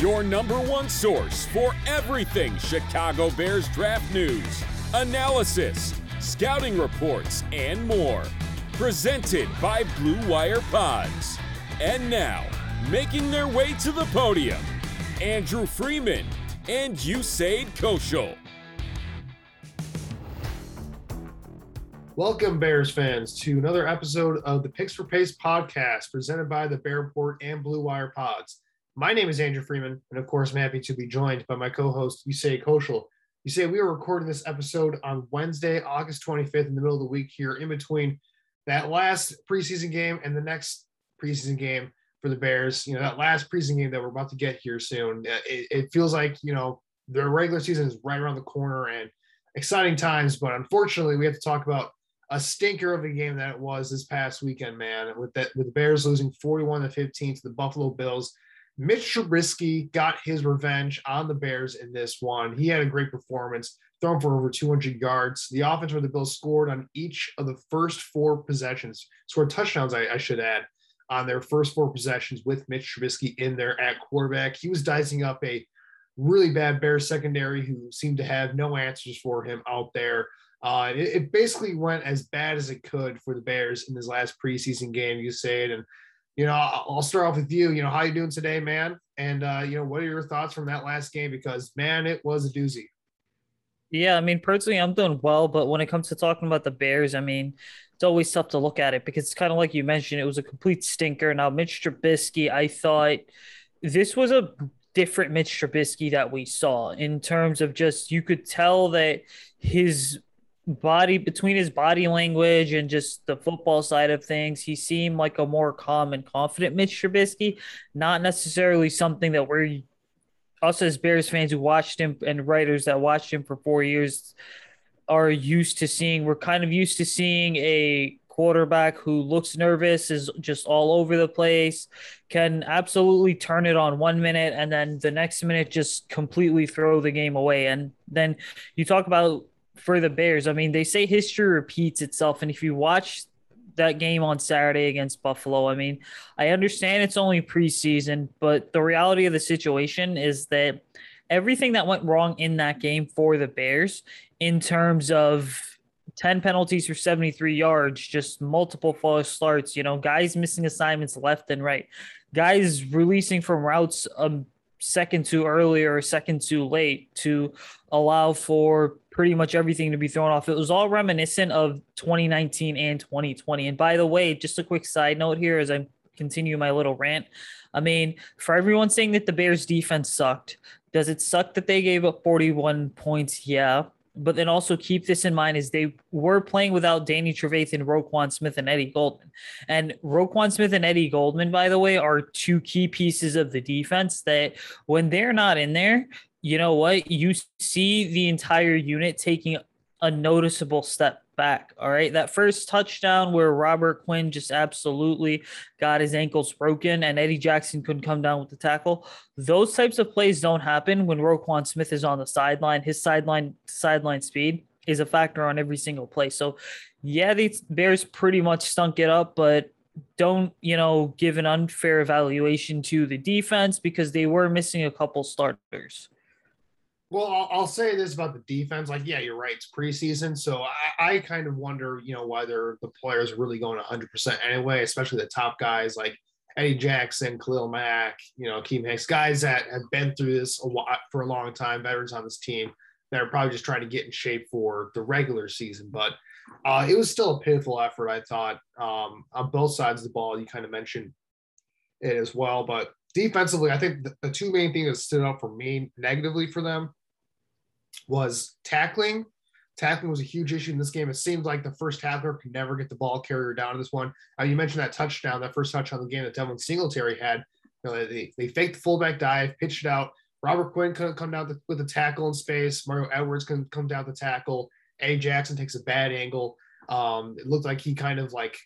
your number one source for everything Chicago Bears draft news, analysis, scouting reports, and more. Presented by Blue Wire Pods. And now, making their way to the podium, Andrew Freeman and Usayd Koshul. Welcome, Bears fans, to another episode of the Picks for Pace podcast presented by the Bear Report and Blue Wire Pods. My name is Andrew Freeman, and of course, I'm happy to be joined by my co host, Usayd Koshul. You say we are recording this episode on Wednesday, August 25th, in the middle of the week here, in between that last preseason game and the next preseason game for the Bears. You know, that last preseason game that we're about to get here soon. Uh, It, it feels like, you know, their regular season is right around the corner and exciting times, but unfortunately, we have to talk about a stinker of a game that it was this past weekend, man. With that, with the Bears losing 41 to 15 to the Buffalo Bills. Mitch Trubisky got his revenge on the Bears in this one. He had a great performance, thrown for over 200 yards. The offense where the Bills scored on each of the first four possessions, scored touchdowns, I, I should add, on their first four possessions with Mitch Trubisky in there at quarterback. He was dicing up a really bad Bears secondary who seemed to have no answers for him out there. Uh, it, it, basically went as bad as it could for the Bears in this last preseason game. You say it, and you know I'll, start off with you. You know how you doing today, man? And uh, you know what are your thoughts from that last game? Because man, it was a doozy. Yeah, I mean personally, I'm doing well, but when it comes to talking about the Bears, I mean it's always tough to look at it because it's kind of like you mentioned, it was a complete stinker. Now Mitch Trubisky, I thought this was a different Mitch Trubisky that we saw in terms of just you could tell that his body between his body language and just the football side of things, he seemed like a more calm and confident Mitch Trubisky, not necessarily something that we're us as Bears fans who watched him and writers that watched him for four years are used to seeing. We're kind of used to seeing a quarterback who looks nervous, is just all over the place, can absolutely turn it on one minute and then the next minute just completely throw the game away. And then you talk about for the Bears, I mean, they say history repeats itself. And if you watch that game on Saturday against Buffalo, I mean, I understand it's only preseason, but the reality of the situation is that everything that went wrong in that game for the Bears, in terms of 10 penalties for 73 yards, just multiple false starts, you know, guys missing assignments left and right, guys releasing from routes um, second too early or second too late to allow for pretty much everything to be thrown off. It was all reminiscent of 2019 and 2020. And by the way, just a quick side note here as I continue my little rant. I mean, for everyone saying that the Bears defense sucked, does it suck that they gave up 41 points? Yeah. But then also keep this in mind is they were playing without Danny Trevathan, Roquan Smith, and Eddie Goldman. And Roquan Smith and Eddie Goldman, by the way, are two key pieces of the defense that when they're not in there, you know what? You see the entire unit taking a noticeable step back. All right. That first touchdown where Robert Quinn just absolutely got his ankles broken and Eddie Jackson couldn't come down with the tackle. Those types of plays don't happen when Roquan Smith is on the sideline. His sideline sideline speed is a factor on every single play. So, yeah, the Bears pretty much stunk it up, but don't you know give an unfair evaluation to the defense because they were missing a couple starters. Well, I'll, I'll, say this about the defense. Like, yeah, you're right. It's preseason. So I, I kind of wonder, you know, whether the players are really going 100% anyway, especially the top guys like Eddie Jackson, Khalil Mack, you know, Keem Hicks, guys that have been through this a while, for a long time, veterans on this team that are probably just trying to get in shape for the regular season. But uh, it was still a pitiful effort, I thought, um, on both sides of the ball. You kind of mentioned it as well. But defensively, I think the, the two main things that stood out for me negatively for them was tackling. Tackling was a huge issue in this game. It seemed like the first tackler could never get the ball carrier down in this one. Uh, you mentioned that touchdown, that first touchdown of the game that Devin Singletary had. You know, they, they faked the fullback dive, pitched it out. Robert Quinn couldn't come down with the tackle in space. Mario Edwards couldn't come down the tackle. A Jackson takes a bad angle. Um, it looked like he kind of like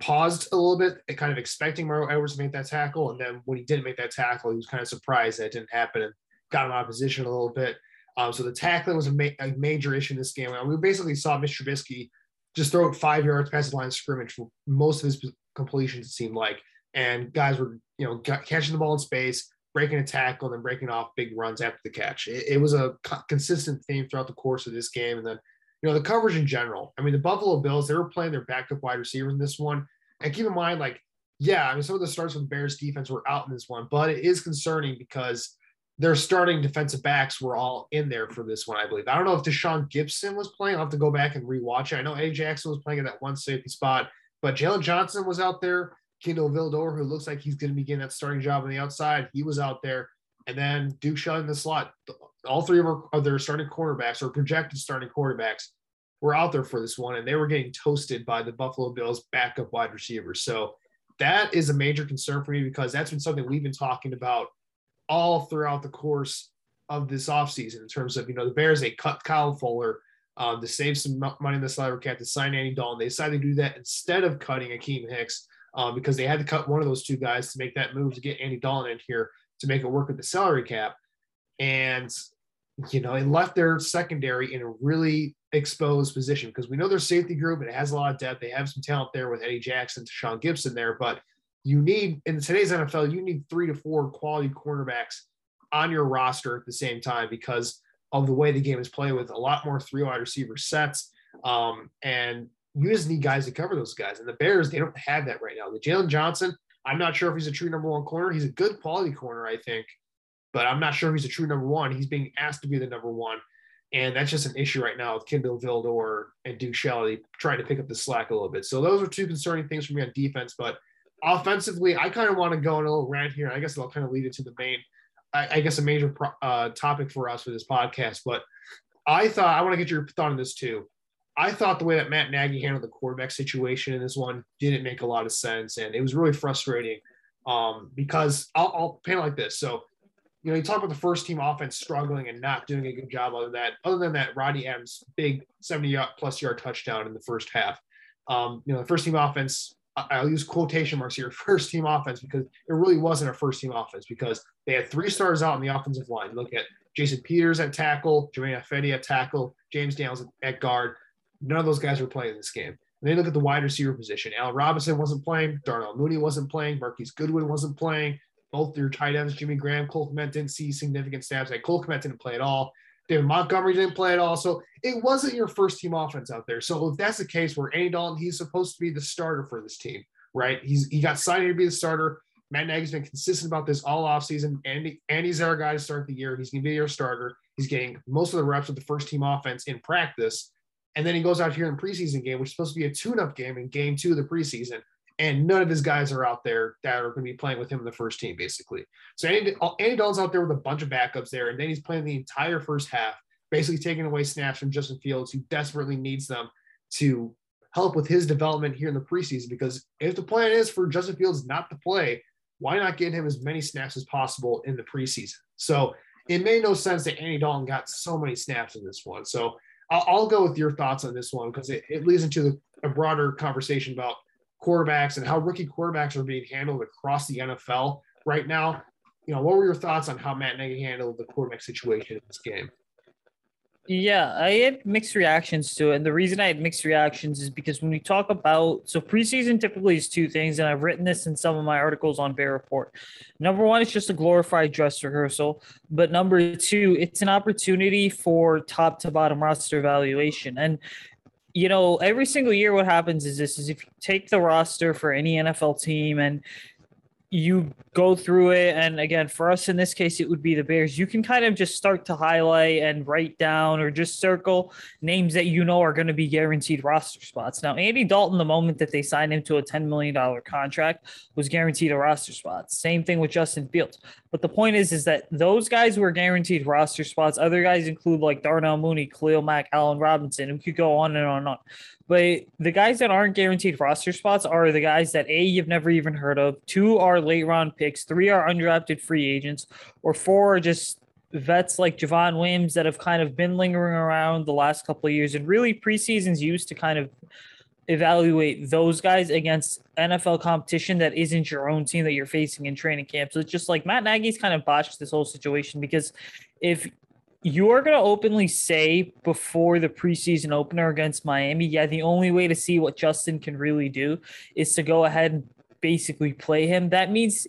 paused a little bit, kind of expecting Mario Edwards to make that tackle. And then when he didn't make that tackle, he was kind of surprised that it didn't happen and got him out of position a little bit. Um, so the tackling was a, ma- a, major issue in this game. we basically saw Mr. Trubisky just throw it five yards past the line of scrimmage for most of his completions, it seemed like. And guys were, you know, catching the ball in space, breaking a tackle, then breaking off big runs after the catch. It, it was a co- consistent theme throughout the course of this game. And then, you know, the coverage in general. I mean, the Buffalo Bills, they were playing their backup wide receiver in this one. And keep in mind, like, yeah, I mean, some of the starts with Bears defense were out in this one, but it is concerning because their starting defensive backs were all in there for this one, I believe. I don't know if Tashaun Gipson was playing. I'll have to go back and rewatch it. I know A. Jackson was playing in that one safety spot, but Jaylon Johnson was out there. Kindle Vildor, who looks like he's going to be getting that starting job on the outside, he was out there. And then Duke Shelley in the slot. All three of, our, of their starting quarterbacks or projected starting quarterbacks were out there for this one, and they were getting toasted by the Buffalo Bills backup wide receivers. So that is a major concern for me because that's been something we've been talking about – all throughout the course of this offseason in terms of, you know, the Bears, they cut Kyle Fuller um, to save some money in the salary cap to sign Andy Dalton. They decided to do that instead of cutting Akiem Hicks um, because they had to cut one of those two guys to make that move to get Andy Dalton in here to make it work with the salary cap. And, you know, it left their secondary in a really exposed position because we know their safety group, it has a lot of depth. They have some talent there with Eddie Jackson, Sean Gipson there, but – you need in today's NFL, you need three to four quality cornerbacks on your roster at the same time because of the way the game is played with a lot more three wide receiver sets. Um, and you just need guys to cover those guys. And the Bears, they don't have that right now. The Jaylon Johnson, I'm not sure if he's a true number one corner. He's a good quality corner, I think, but I'm not sure if he's a true number one. He's being asked to be the number one. And that's just an issue right now with Kindle Vildor and Duke Shelley trying to pick up the slack a little bit. So those are two concerning things for me on defense. But offensively, I kind of want to go on a little rant here. I guess I'll kind of lead it to the main, I, I guess, a major pro, uh, topic for us for this podcast. But I thought I want to get your thought on this too. I thought the way that Matt Nagy handled the quarterback situation in this one didn't make a lot of sense, and it was really frustrating um, because I'll, I'll paint it like this. So, you know, you talk about the first team offense struggling and not doing a good job. Other than that, other than that, Rodney Adams big seventy plus yard touchdown in the first half. Um, you know, the first team offense I'll use quotation marks here, first team offense, because it really wasn't a first team offense because they had three stars out in the offensive line. Look at Jason Peters at tackle, Germain Ifedi at tackle, James Daniels at guard. None of those guys were playing this game. And then look at the wide receiver position. Allen Robinson wasn't playing. Darnell Mooney wasn't playing. Marquise Goodwin wasn't playing. Both their tight ends, Jimmy Graham, Cole Kmet didn't see significant snaps. Like Cole Kmet didn't play at all. David Montgomery didn't play at all. So it wasn't your first team offense out there. So if that's the case where Andy Dalton, he's supposed to be the starter for this team, right? He's he got signed to be the starter. Matt Nagy's been consistent about this all offseason. Andy, Andy's our guy to start the year. He's to be your starter. He's getting most of the reps with the first team offense in practice. And then he goes out here in preseason game, which is supposed to be a tune-up game in game two of the preseason. And none of his guys are out there that are going to be playing with him in the first team, basically. So Andy, Andy Dalton's out there with a bunch of backups there, and then he's playing the entire first half basically taking away snaps from Justin Fields, who desperately needs them to help with his development here in the preseason. Because if the plan is for Justin Fields not to play, why not get him as many snaps as possible in the preseason? So it made no sense that Andy Dalton got so many snaps in this one. So I'll, I'll go with your thoughts on this one because it, it leads into the, a broader conversation about quarterbacks and how rookie quarterbacks are being handled across the NFL right now. You know, what were your thoughts on how Matt Nagy handled the quarterback situation in this game? Yeah, I had mixed reactions to it. And the reason I had mixed reactions is because when we talk about so preseason typically is two things, and I've written this in some of my articles on Bear Report. Number one, it's just a glorified dress rehearsal. But number two, it's an opportunity for top to bottom roster evaluation. And you know, every single year what happens is this is if you take the roster for any NFL team and you go through it and again for us in this case it would be the bears. You can kind of just start to highlight and write down or just circle names that you know are going to be guaranteed roster spots. Now andy dalton the moment that they signed him to a $10 million contract was guaranteed a roster spot. Same thing with justin fields. But the point is is that those guys were guaranteed roster spots. Other guys include like darnell mooney khalil mack allen robinson and we could go on and on and on but the guys that aren't guaranteed roster spots are the guys that A, you've never even heard of, two are late round picks, three are undrafted free agents, or four are just vets like Javon Wims that have kind of been lingering around the last couple of years. And really, preseason's used to kind of evaluate those guys against NFL competition that isn't your own team that you're facing in training camp. So it's just like Matt Nagy's kind of botched this whole situation because if you're going to openly say before the preseason opener against Miami, yeah, the only way to see what Justin can really do is to go ahead and basically play him. That means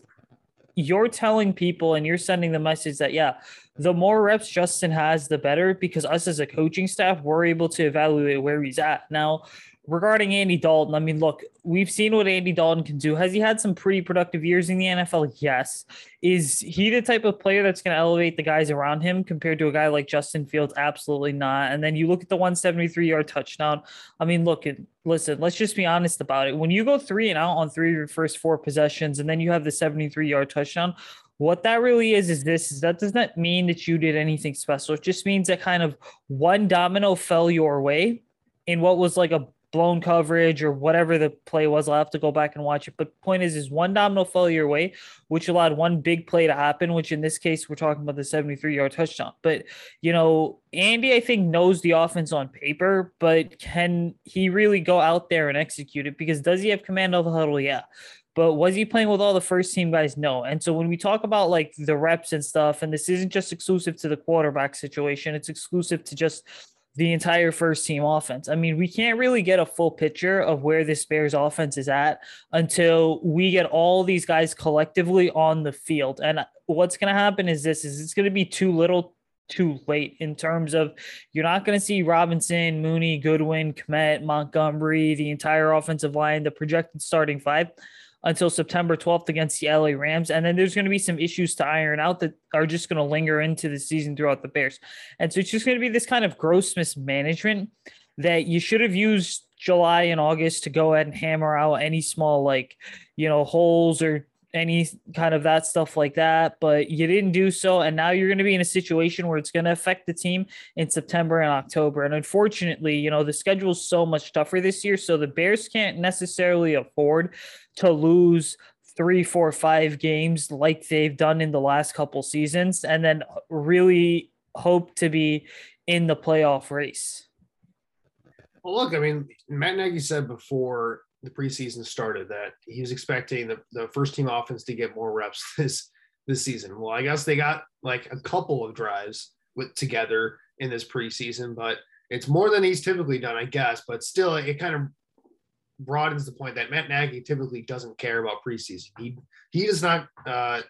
you're telling people and you're sending the message that, yeah, the more reps Justin has, the better because us as a coaching staff, we're able to evaluate where he's at. Now, regarding Andy Dalton, I mean, look, we've seen what Andy Dalton can do. Has he had some pretty productive years in the NFL? Yes. Is he the type of player that's going to elevate the guys around him compared to a guy like Justin Fields? Absolutely not. And then you look at the 173 yard touchdown. I mean, look, listen, let's just be honest about it. When you go three and out on three of your first four possessions, and then you have the 73 yard touchdown, what that really is is this is that does not mean that you did anything special. It just means that kind of one domino fell your way in what was like a blown coverage or whatever the play was. I'll have to go back and watch it. But point is, is one domino fell your way, which allowed one big play to happen, which in this case, we're talking about the 73 yard touchdown. But, you know, Andy, I think, knows the offense on paper, but can he really go out there and execute it? Because does he have command of the huddle? Yeah. But was he playing with all the first team guys? No. And so when we talk about like the reps and stuff, and this isn't just exclusive to the quarterback situation, it's exclusive to just the entire first team offense. I mean, we can't really get a full picture of where this Bears offense is at until we get all these guys collectively on the field. And what's going to happen is this is it's going to be too little too late in terms of you're not going to see Robinson, Mooney, Goodwin, Kmet, Montgomery, the entire offensive line, the projected starting five until September 12th against the LA Rams. And then there's going to be some issues to iron out that are just going to linger into the season throughout the Bears. And so it's just going to be this kind of gross mismanagement that you should have used July and August to go ahead and hammer out any small, like, you know, holes or any kind of that stuff like that, but you didn't do so. And now you're going to be in a situation where it's going to affect the team in September and October. And unfortunately, you know, the schedule is so much tougher this year. So the Bears can't necessarily afford to lose three, four, five games like they've done in the last couple seasons and then really hope to be in the playoff race. Well, look, I mean, Matt Nagy said before the preseason started that he was expecting the, the first team offense to get more reps this this season. Well, I guess they got like a couple of drives with together in this preseason, but it's more than he's typically done, I guess. But still, it kind of broadens the point that Matt Nagy typically doesn't care about preseason. He he does not uh,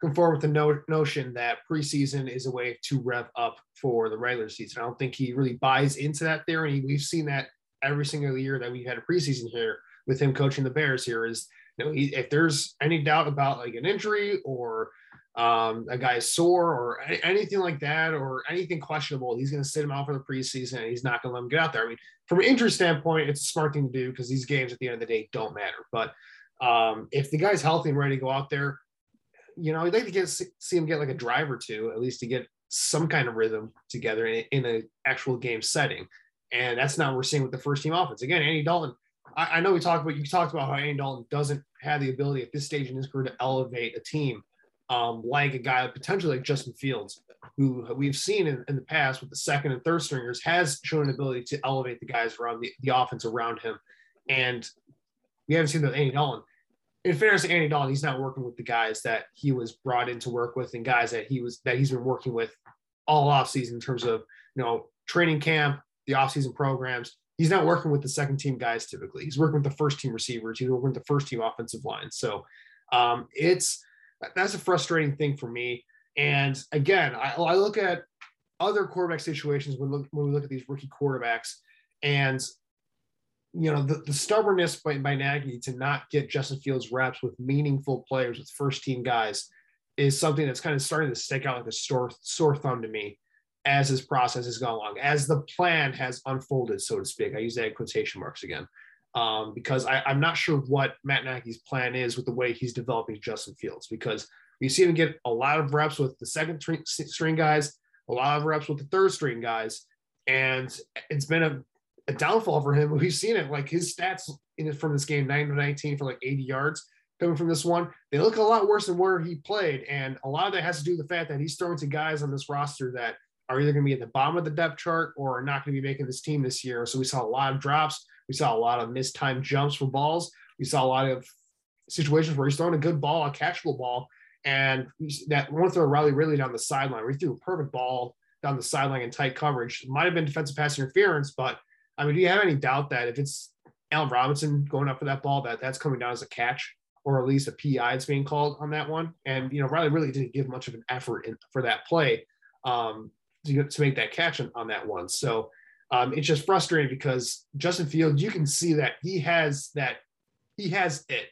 conform with the no, notion that preseason is a way to rev up for the regular season. I don't think he really buys into that theory. We've seen that every single year that we've had a preseason here with him coaching the Bears here is you know he, if there's any doubt about like an injury or um, a guy is sore or anything like that or anything questionable, he's going to sit him out for the preseason and he's not going to let him get out there. I mean, from an injury standpoint, it's a smart thing to do because these games at the end of the day don't matter. But um, if the guy's healthy and ready to go out there, you know, I'd like to get see him get like a drive or two at least to get some kind of rhythm together in, in an actual game setting. And that's not what we're seeing with the first team offense. Again, Andy Dalton I, I know we talked about you talked about how Andy Dalton doesn't have the ability at this stage in his career to elevate a team um, like a guy potentially like Justin Fields, who we've seen in, in, the past with the second and third stringers, has shown an ability to elevate the guys around the, the offense around him. And we haven't seen that Andy Dalton. In fairness to Andy Dalton, he's not working with the guys that he was brought in to work with and guys that he was that he's been working with all off season in terms of you know training camp, the offseason programs, he's not working with the second team guys typically. He's working with the first team receivers. He's working with the first team offensive line. So um, it's that's a frustrating thing for me. And again, I, I look at other quarterback situations when, look, when we look at these rookie quarterbacks and you know the, the stubbornness by, by Nagy to not get Justin Fields reps with meaningful players with first team guys is something that's kind of starting to stick out like a sore sore thumb to me as this process has gone along, as the plan has unfolded, so to speak. I use that in quotation marks again, um, because I, am not sure what Matt Nagy's plan is with the way he's developing Justin Fields, because you see him get a lot of reps with the second string guys, a lot of reps with the third string guys, and it's been a, a downfall for him. We've seen it, like his stats in from this game, 9 to 19 for like 80 yards coming from this one. They look a lot worse than where he played. And a lot of that has to do with the fact that he's throwing to guys on this roster that are either going to be at the bottom of the depth chart or are not going to be making this team this year. So we saw a lot of drops. We saw a lot of missed time jumps for balls. We saw a lot of situations where he's throwing a good ball, a catchable ball, and that one throw Riley Ridley down the sideline, We threw a perfect ball down the sideline in tight coverage. It might have been defensive pass interference, but I mean, do you have any doubt that if it's Allen Robinson going up for that ball, that that's coming down as a catch? or at least a PI is being called on that one. And you know, Riley really didn't give much of an effort in, for that play. Um, to, to make that catch on, on that one. So um, it's just frustrating because Justin Fields, you can see that he has that he has it.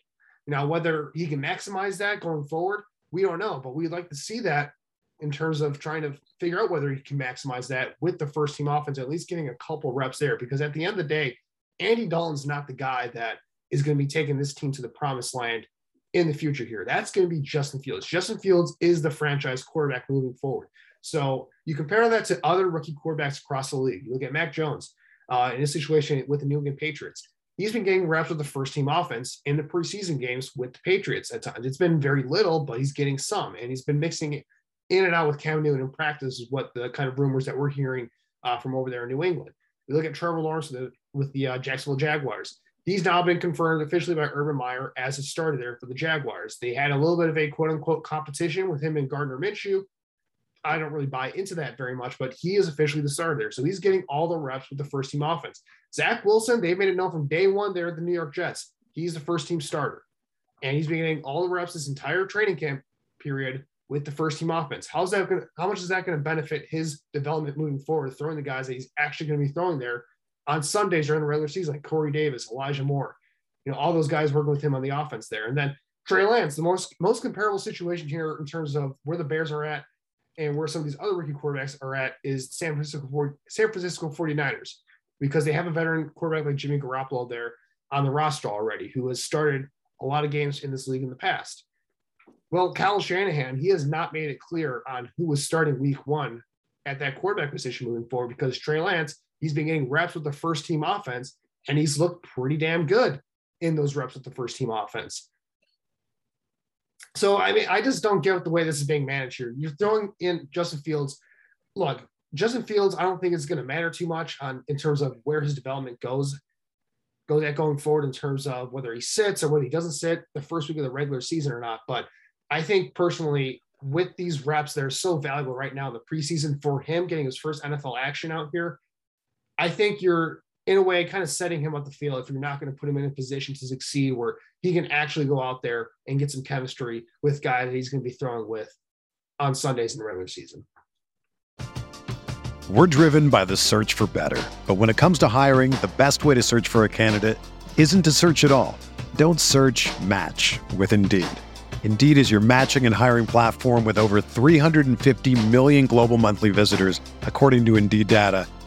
Now, whether he can maximize that going forward, we don't know, but we'd like to see that in terms of trying to figure out whether he can maximize that with the first team offense, at least getting a couple reps there. Because at the end of the day, Andy Dalton's not the guy that is going to be taking this team to the promised land in the future here. That's going to be Justin Fields. Justin Fields is the franchise quarterback moving forward. So you compare that to other rookie quarterbacks across the league. You look at Mac Jones uh, in a situation with the New England Patriots. He's been getting reps with the first team offense in the preseason games with the Patriots at times. It's been very little, but he's getting some, and he's been mixing it in and out with Cam Newton in practice, is what the kind of rumors that we're hearing uh, from over there in New England. We look at Trevor Lawrence with the, with the uh, Jacksonville Jaguars. He's now been confirmed officially by Urban Meyer as a starter there for the Jaguars. They had a little bit of a quote unquote competition with him and Gardner Minshew, I don't really buy into that very much, but he is officially the starter there. So he's getting all the reps with the first team offense. Zach Wilson, they've made it known from day one there at the New York Jets. He's the first team starter. And he's been getting all the reps this entire training camp period with the first team offense. How's that going how much is that going to benefit his development moving forward, throwing the guys that he's actually going to be throwing there on Sundays during the regular season, like Corey Davis, Elijah Moore, you know, all those guys working with him on the offense there. And then Trey Lance, the most most comparable situation here in terms of where the Bears are at and where some of these other rookie quarterbacks are at is San Francisco San Francisco 49ers because they have a veteran quarterback like Jimmy Garoppolo there on the roster already who has started a lot of games in this league in the past. Well, Kyle Shanahan, he has not made it clear on who was starting week one at that quarterback position moving forward because Trey Lance, he's been getting reps with the first team offense and he's looked pretty damn good in those reps with the first team offense. So I mean, I just don't get the way this is being managed here. You're throwing in Justin Fields. Look, Justin Fields, I don't think it's going to matter too much on in terms of where his development goes goes at going forward in terms of whether he sits or whether he doesn't sit the first week of the regular season or not. But I think personally, with these reps that are so valuable right now in the preseason for him getting his first NFL action out here, I think you're in a way kind of setting him up the field if you're not going to put him in a position to succeed where he can actually go out there and get some chemistry with guys that he's going to be throwing with on Sundays in the regular season. We're driven by the search for better. But when it comes to hiring, the best way to search for a candidate isn't to search at all. Don't search match with Indeed. Indeed is your matching and hiring platform with over 350 million global monthly visitors, according to Indeed data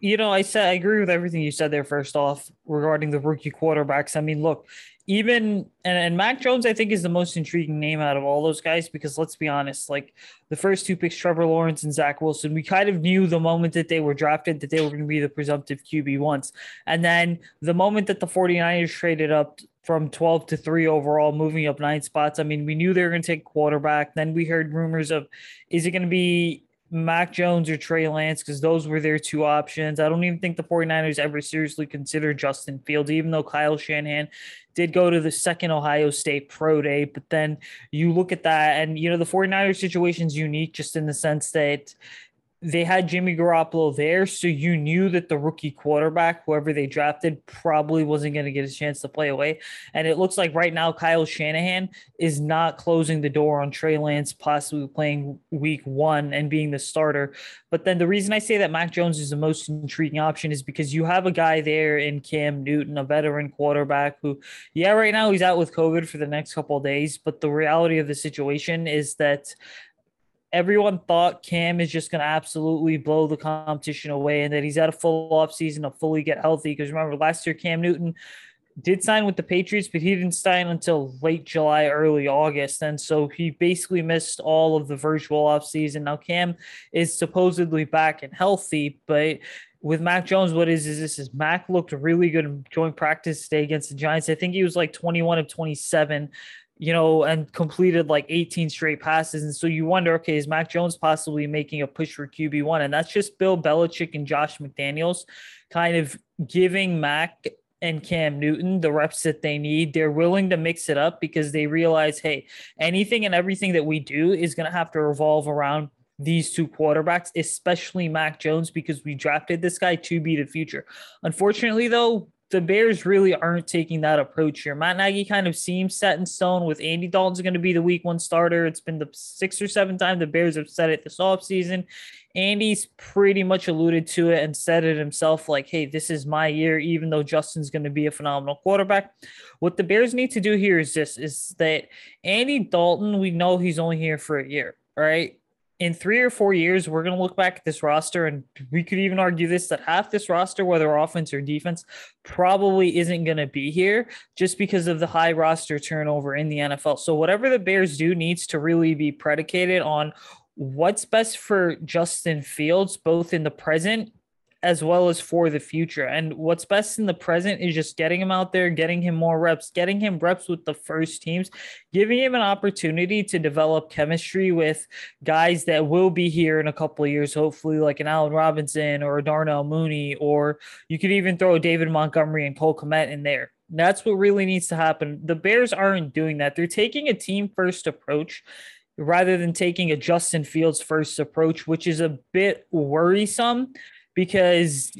you know, I said I agree with everything you said there. First off, regarding the rookie quarterbacks, I mean, look, even and, and Mac Jones, I think, is the most intriguing name out of all those guys because let's be honest, like the first two picks, Trevor Lawrence and Zach Wilson, we kind of knew the moment that they were drafted that they were going to be the presumptive QB ones. And then the moment that the 49ers traded up from 12 to 3 overall, moving up nine spots, I mean, we knew they were going to take quarterback. Then we heard rumors of is it going to be Mac Jones or Trey Lance because those were their two options. I don't even think the 49ers ever seriously considered Justin Fields, even though Kyle Shanahan did go to the second Ohio State Pro Day. But then you look at that, and you know, the 49ers situation is unique just in the sense that they had Jimmy Garoppolo there, so you knew that the rookie quarterback, whoever they drafted, probably wasn't going to get a chance to play away. And it looks like right now Kyle Shanahan is not closing the door on Trey Lance possibly playing week one and being the starter. But then the reason I say that Mac Jones is the most intriguing option is because you have a guy there in Cam Newton, a veteran quarterback who, yeah, right now he's out with COVID for the next couple days. But the reality of the situation is that everyone thought Cam is just going to absolutely blow the competition away and that he's at a full off season to fully get healthy. Because remember, last year, Cam Newton did sign with the Patriots, but he didn't sign until late July, early August. And so he basically missed all of the virtual off season. Now, Cam is supposedly back and healthy, but with Mac Jones, what is is this is Mac looked really good in joint practice today against the Giants. I think he was like 21 of 27 you know, and completed like 18 straight passes. And so you wonder, okay, is Mac Jones possibly making a push for QB1? And that's just Bill Belichick and Josh McDaniels kind of giving Mac and Cam Newton the reps that they need. They're willing to mix it up because they realize, hey, anything and everything that we do is going to have to revolve around these two quarterbacks, especially Mac Jones, because we drafted this guy to be the future. Unfortunately, though, the Bears really aren't taking that approach here. Matt Nagy kind of seems set in stone with Andy Dalton's going to be the week one starter. It's been the six or seven time the Bears have said it this offseason. Andy's pretty much alluded to it and said it himself like, hey, this is my year, even though Justin's going to be a phenomenal quarterback. What the Bears need to do here is this is that Andy Dalton, we know he's only here for a year, right? In three or four years, we're going to look back at this roster, and we could even argue this that half this roster, whether offense or defense, probably isn't going to be here just because of the high roster turnover in the NFL. So, whatever the Bears do needs to really be predicated on what's best for Justin Fields, both in the present as well as for the future. And what's best in the present is just getting him out there, getting him more reps, getting him reps with the first teams, giving him an opportunity to develop chemistry with guys that will be here in a couple of years, hopefully, like an Allen Robinson or a Darnell Mooney, or you could even throw David Montgomery and Cole Kmet in there. That's what really needs to happen. The Bears aren't doing that. They're taking a team first approach rather than taking a Justin Fields first approach, which is a bit worrisome because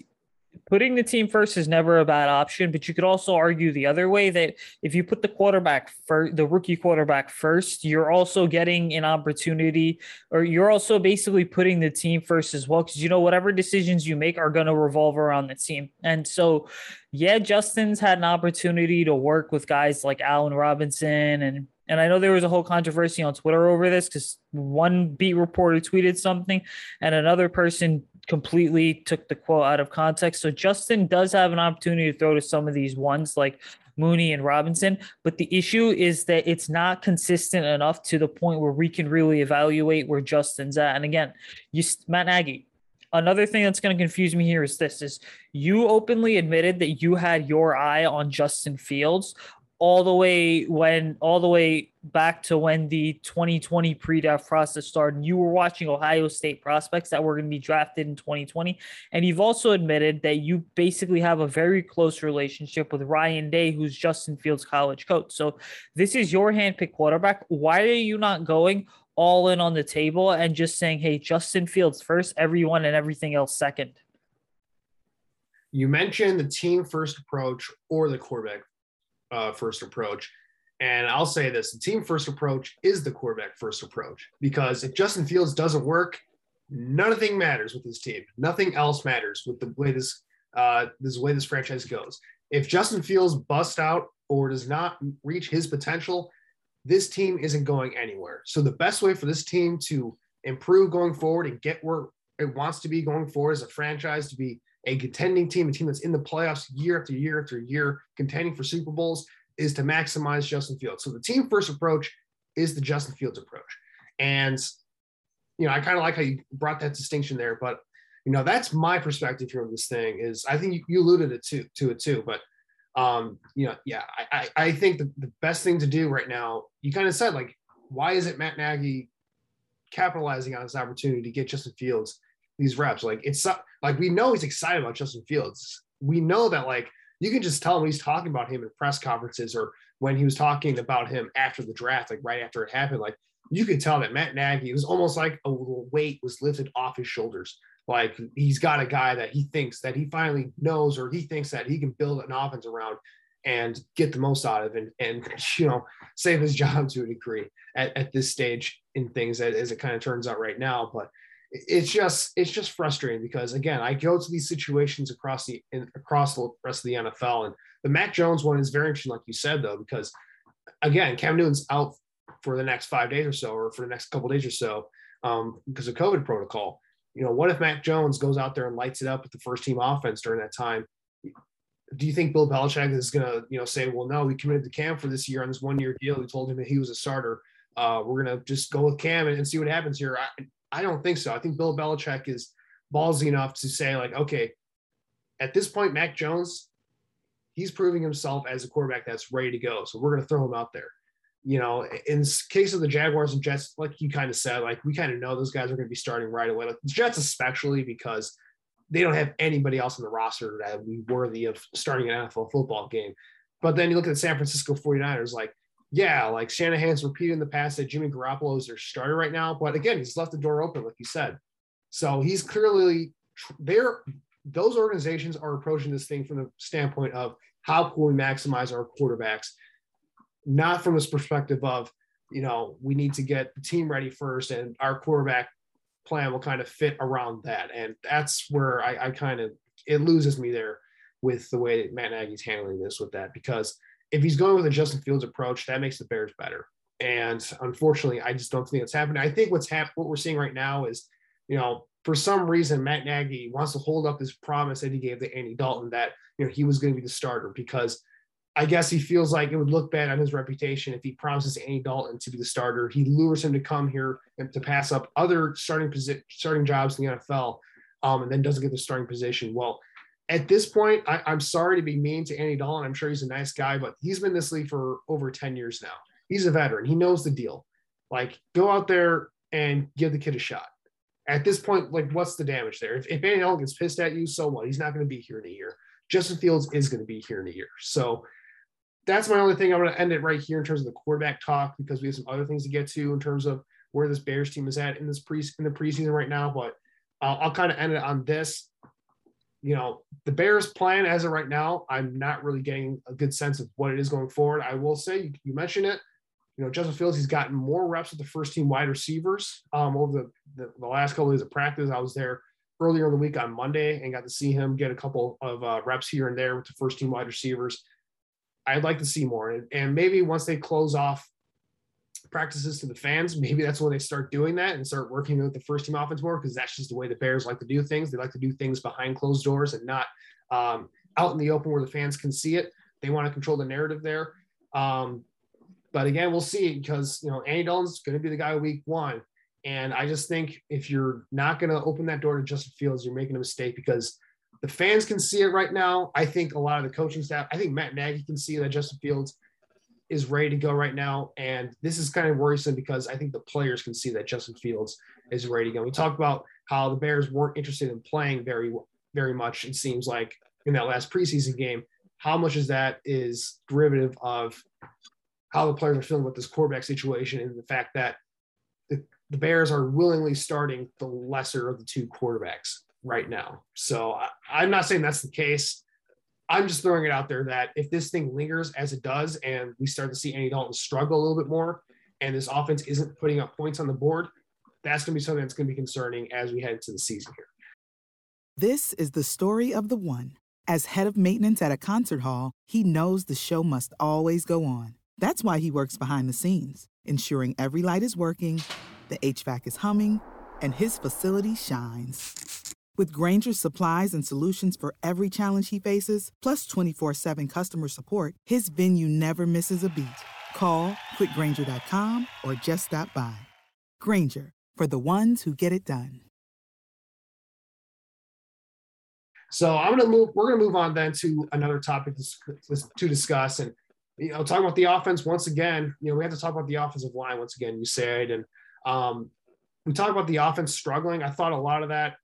putting the team first is never a bad option, but you could also argue the other way that if you put the quarterback for the rookie quarterback first, you're also getting an opportunity or you're also basically putting the team first as well. Cause you know, whatever decisions you make are going to revolve around the team. And so, yeah, Justin's had an opportunity to work with guys like Allen Robinson and and I know there was a whole controversy on Twitter over this because one beat reporter tweeted something and another person completely took the quote out of context. So Justin does have an opportunity to throw to some of these ones like Mooney and Robinson, but the issue is that it's not consistent enough to the point where we can really evaluate where Justin's at. And again, you Matt Nagy. Another thing that's going to confuse me here is this: is you openly admitted that you had your eye on Justin Fields all the way when all the way back to when the 2020 pre-draft process started. You were watching Ohio State prospects that were going to be drafted in 2020, and you've also admitted that you basically have a very close relationship with Ryan Day, who's Justin Fields' college coach. So this is your handpicked quarterback. Why are you not going all in on the table and just saying, "Hey, Justin Fields first, everyone and everything else second? You mentioned the team first approach or the quarterback uh, first approach. And I'll say this the team first approach is the quarterback first approach because if Justin Fields doesn't work, nothing matters with this team. Nothing else matters with the way this uh, this way this franchise goes. If Justin Fields busts out or does not reach his potential, this team isn't going anywhere. So the best way for this team to improve going forward and get where it wants to be going forward as a franchise to be a contending team, a team that's in the playoffs year after year after year, contending for Super Bowls, is to maximize Justin Fields. So the team first approach is the Justin Fields approach. And, you know, I kind of like how you brought that distinction there, but, you know, that's my perspective here on this thing is I think you, alluded it to, to it too, but, um, you know, yeah, I, I, I think the, the best thing to do right now, you kind of said, like, why isn't Matt Nagy capitalizing on this opportunity to get Justin Fields these reps? Like, it's like we know he's excited about Justin Fields. We know that, like, you can just tell him he's talking about him in press conferences or when he was talking about him after the draft, like right after it happened. Like, you could tell that Matt Nagy, was almost like a little weight was lifted off his shoulders. Like he's got a guy that he thinks that he finally knows or he thinks that he can build an offense around and get the most out of and and you know save his job to a degree at, at this stage in things as it kind of turns out right now. But it's just it's just frustrating because again I go to these situations across the in, across the rest of the NFL and the Mac Jones one is very interesting like you said though because again Cam Newton's out for the next five days or so or for the next couple days or so um, because of COVID protocol you know, what if Mac Jones goes out there and lights it up with the first team offense during that time? Do you think Bill Belichick is going to, you know, say, well, no, we committed to Cam for this year on this one year deal. We told him that he was a starter. Uh, we're going to just go with Cam and, and, see what happens here. I, I don't think so. I think Bill Belichick is ballsy enough to say, like, okay, at this point, Mac Jones, he's proving himself as a quarterback that's ready to go. So we're going to throw him out there you know, in case of the Jaguars and Jets, like you kind of said, like we kind of know those guys are going to be starting right away. Like the Jets, especially because they don't have anybody else on the roster that would be worthy of starting an NFL football game. But then you look at the San Francisco 49ers, like, yeah, like Shanahan's repeated in the past that Jimmy Garoppolo is their starter right now. But again, he's left the door open, like you said. So he's clearly there. Those organizations are approaching this thing from the standpoint of how can we maximize our quarterbacks not from this perspective of, you know, we need to get the team ready first and our quarterback plan will kind of fit around that. And that's where I, I kind of, it loses me there with the way that Matt Nagy's handling this with that, because if he's going with a Justin Fields approach, that makes the Bears better. And unfortunately, I just don't think it's happening. I think what's what we're seeing right now is, you know, for some reason, Matt Nagy wants to hold up his promise that he gave to Andy Dalton that, you know, he was going to be the starter because I guess he feels like it would look bad on his reputation if he promises Andy Dalton to be the starter. He lures him to come here and to pass up other starting position, starting jobs in the NFL, um, and then doesn't get the starting position. Well, at this point, I, am sorry to be mean to Andy Dalton. I'm sure he's a nice guy, but he's been in this league for over 10 years now. He's a veteran. He knows the deal. Like, go out there and give the kid a shot. At this point, like, what's the damage there? If, if Andy Dalton gets pissed at you, so what? He's not going to be here in a year. Justin Fields is going to be here in a year. So that's my only thing. I'm going to end it right here in terms of the quarterback talk because we have some other things to get to in terms of where this Bears team is at in this pre in the preseason right now. But uh, I'll kind of end it on this. You know, the Bears plan as of right now, I'm not really getting a good sense of what it is going forward. I will say, you, you mentioned it. You know, Justin Fields, he's gotten more reps with the first team wide receivers um, over the, the, the last couple of days of practice. I was there earlier in the week on Monday and got to see him get a couple of uh, reps here and there with the first team wide receivers. I'd like to see more. And, and maybe once they close off practices to the fans, maybe that's when they start doing that and start working with the first team offense more because that's just the way the Bears like to do things. They like to do things behind closed doors and not um, out in the open where the fans can see it. They want to control the narrative there. Um, but again, we'll see because you know Andy Dalton's going to be the guy week one, and I just think if you're not going to open that door to Justin Fields, you're making a mistake because the fans can see it right now. I think a lot of the coaching staff, I think Matt Nagy can see that Justin Fields is ready to go right now. And this is kind of worrisome because I think the players can see that Justin Fields is ready to go. We talked about how the Bears weren't interested in playing very, very much, it seems like, in that last preseason game. How much is that is derivative of how the players are feeling with this quarterback situation and the fact that the, the Bears are willingly starting the lesser of the two quarterbacks right now. So I, am not saying that's the case. I'm just throwing it out there that if this thing lingers as it does, and we start to see Andy Dalton struggle a little bit more, and this offense isn't putting up points on the board, that's going to be something that's going to be concerning as we head into the season here. This is the story of the one. As head of maintenance at a concert hall, he knows the show must always go on. That's why he works behind the scenes, ensuring every light is working, the HVAC is humming, and his facility shines. With Grainger's supplies and solutions for every challenge he faces, plus 24 7 customer support, his venue never misses a beat. Call quickgranger.com or just stop by. Grainger, for the ones who get it done. So I'm gonna move. We're gonna move on then to another topic to, discuss, and you know, talking about the offense once again. You know, we have to talk about the offensive line once again. Usayd, and um, we talk about the offense struggling. I thought a lot of that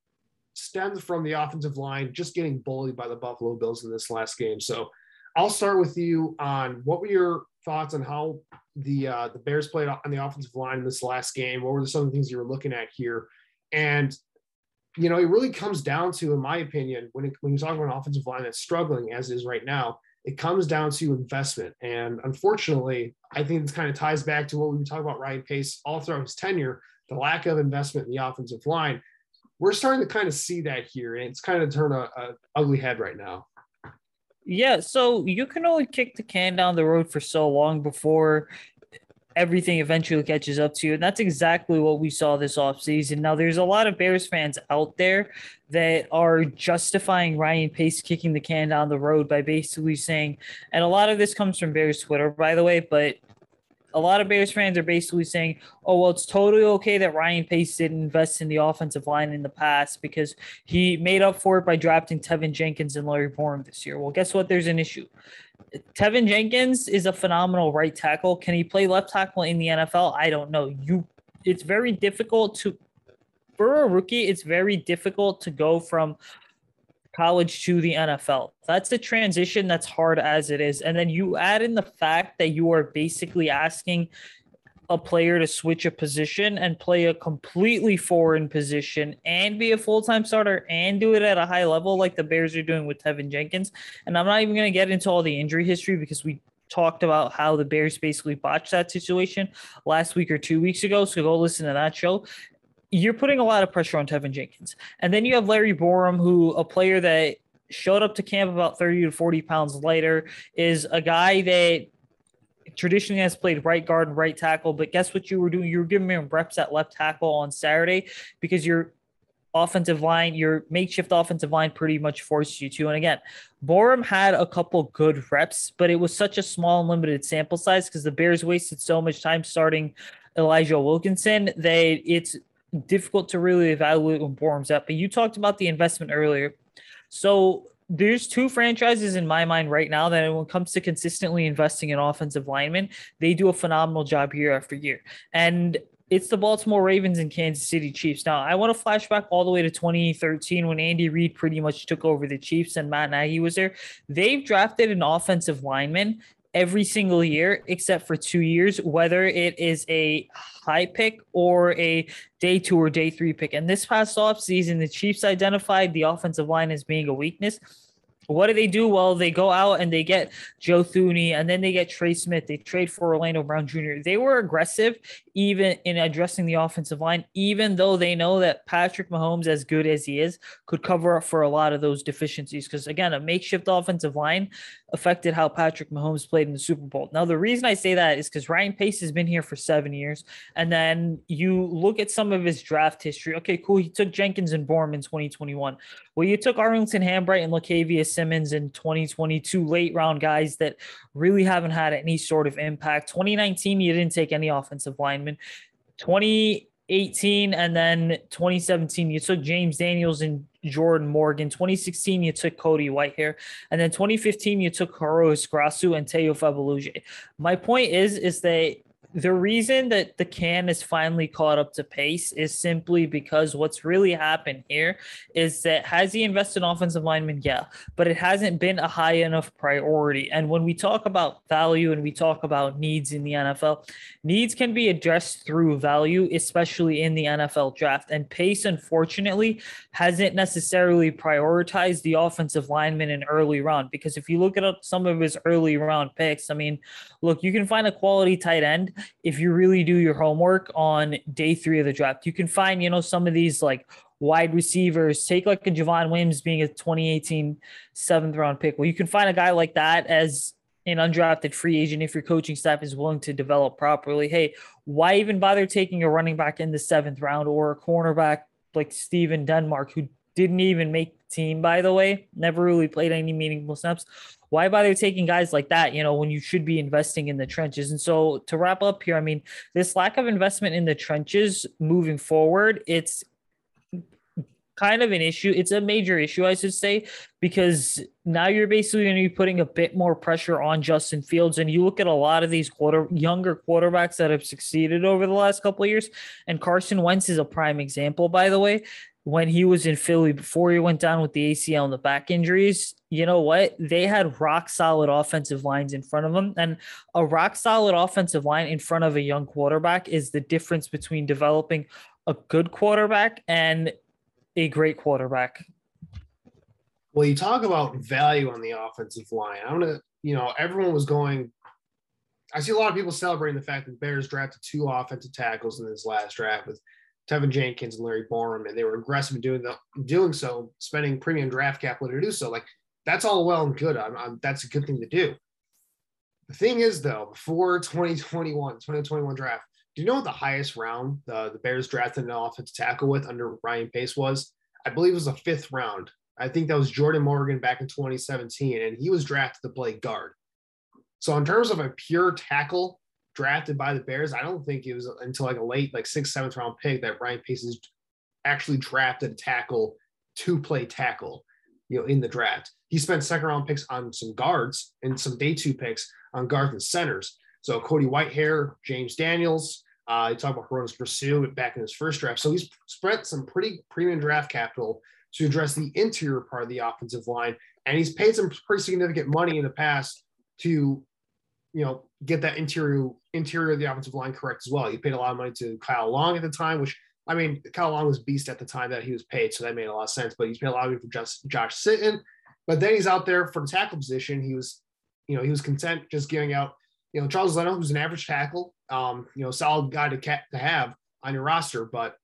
stems from the offensive line just getting bullied by the Buffalo Bills in this last game. So I'll start with you on what were your thoughts on how the uh, the Bears played on the offensive line in this last game? What were some of the things you were looking at here? And you know, it really comes down to, in my opinion, when it, when you talk about an offensive line that's struggling as is right now, it comes down to investment. And unfortunately, I think this kind of ties back to what we talk about Ryan Pace all throughout his tenure, the lack of investment in the offensive line we're starting to kind of see that here, and it's kind of turned a, a ugly head right now. Yeah, so you can only kick the can down the road for so long before everything eventually catches up to you. And that's exactly what we saw this offseason. Now, there's a lot of Bears fans out there that are justifying Ryan Pace kicking the can down the road by basically saying, and a lot of this comes from Bears Twitter, by the way, but a lot of Bears fans are basically saying, oh, well, it's totally okay that Ryan Pace didn't invest in the offensive line in the past because he made up for it by drafting Teven Jenkins and Larry Borom this year. Well, guess what? There's an issue. Teven Jenkins is a phenomenal right tackle. Can he play left tackle in the NFL? I don't know. You it's very difficult to for a rookie, it's very difficult to go from college to the NFL. That's the transition that's hard as it is. And then you add in the fact that you are basically asking a player to switch a position and play a completely foreign position and be a full-time starter and do it at a high level like the Bears are doing with Teven Jenkins. And I'm not even going to get into all the injury history because we talked about how the Bears basically botched that situation last week or two weeks ago. So go listen to that show you're putting a lot of pressure on Teven Jenkins. And then you have Larry Borom, who a player that showed up to camp about 30 to 40 pounds lighter, is a guy that traditionally has played right guard and right tackle. But guess what you were doing? You were giving him reps at left tackle on Saturday because your offensive line, your makeshift offensive line pretty much forced you to. And again, Borom had a couple good reps, but it was such a small and limited sample size because the Bears wasted so much time starting Elijah Wilkinson that it's difficult to really evaluate when Borom's up. But you talked about the investment earlier. So there's two franchises in my mind right now that when it comes to consistently investing in offensive linemen, they do a phenomenal job year after year. And it's the Baltimore Ravens and Kansas City Chiefs. Now, I want to flashback all the way to 2013 when Andy Reid pretty much took over the Chiefs and Matt Nagy was there. They've drafted an offensive lineman every single year except for two years, whether it is a high pick or a day two or day three pick. And this past offseason, the Chiefs identified the offensive line as being a weakness. What do they do? Well, they go out and they get Joe Thuney and then they get Trey Smith. They trade for Orlando Brown Jr. They were aggressive even in addressing the offensive line, even though they know that Patrick Mahomes, as good as he is, could cover up for a lot of those deficiencies. Because again, a makeshift offensive line affected how Patrick Mahomes played in the Super Bowl. Now, the reason I say that is because Ryan Pace has been here for seven years. And then you look at some of his draft history. Okay, cool. He took Jenkins and Borom in 2021. Well, you took Arlington Hambright and Lachavious Simmons in 2022, late round guys that really haven't had any sort of impact. 2019, you didn't take any offensive linemen. 2018 and then 2017, you took James Daniels and Jordan Morgan. 2016, you took Cody Whitehair. And then 2015, you took Carlos Grasu and Tayo Fabuluje. My point is, is that the reason that the can is finally caught up to pace is simply because what's really happened here is that has he invested in offensive linemen? Yeah, but it hasn't been a high enough priority. And when we talk about value and we talk about needs in the NFL, needs can be addressed through value, especially in the NFL draft. And Pace, unfortunately, hasn't necessarily prioritized the offensive lineman in early round because if you look at some of his early round picks, I mean, look, you can find a quality tight end if you really do your homework on day three of the draft. You can find, you know, some of these like wide receivers, take like a Javon Williams being a 2018 seventh round pick. Well, you can find a guy like that as an undrafted free agent if your coaching staff is willing to develop properly. Hey, why even bother taking a running back in the seventh round or a cornerback like Stephen Denmark, who didn't even make team, by the way, never really played any meaningful snaps. Why bother taking guys like that, you know, when you should be investing in the trenches? And so to wrap up here, I mean, this lack of investment in the trenches moving forward, it's kind of an issue. It's a major issue, I should say, because now you're basically going to be putting a bit more pressure on Justin Fields. And you look at a lot of these quarter younger quarterbacks that have succeeded over the last couple of years, and Carson Wentz is a prime example, by the way. When he was in Philly before he went down with the ACL and the back injuries, you know what? They had rock solid offensive lines in front of them. And a rock solid offensive line in front of a young quarterback is the difference between developing a good quarterback and a great quarterback. Well, you talk about value on the offensive line. I'm gonna, you know, everyone was going. I see a lot of people celebrating the fact that the Bears drafted two offensive tackles in this last draft with Teven Jenkins and Larry Borom, and they were aggressive in doing the doing so, spending premium draft capital to do so. Like that's all well and good. I'm, I'm, that's a good thing to do. The thing is, though, before 2021, 2021 draft, do you know what the highest round the, the Bears drafted an offensive tackle with under Ryan Pace was? I believe it was a fifth round. I think that was Jordan Morgan back in 2017, and he was drafted to play guard. So, in terms of a pure tackle drafted by the Bears, I don't think it was until like a late, like sixth, seventh round pick that Ryan Pace is actually drafted a tackle to play tackle, you know, in the draft. He spent second round picks on some guards and some day two picks on guards and centers. So Cody Whitehair, James Daniels, uh, you talk about Hroniss Grasu back in his first draft. So he's spent some pretty premium draft capital to address the interior part of the offensive line. And he's paid some pretty significant money in the past to, you know, get that interior interior of the offensive line correct as well. He paid a lot of money to Kyle Long at the time, which I mean, Kyle Long was beast at the time that he was paid, so that made a lot of sense. But he's paid a lot of money for just Josh Sitton. But then he's out there for the tackle position. He was, you know, he was content just giving out you know, Charles Leno, who's an average tackle, um, you know, solid guy to, ca- to have on your roster, but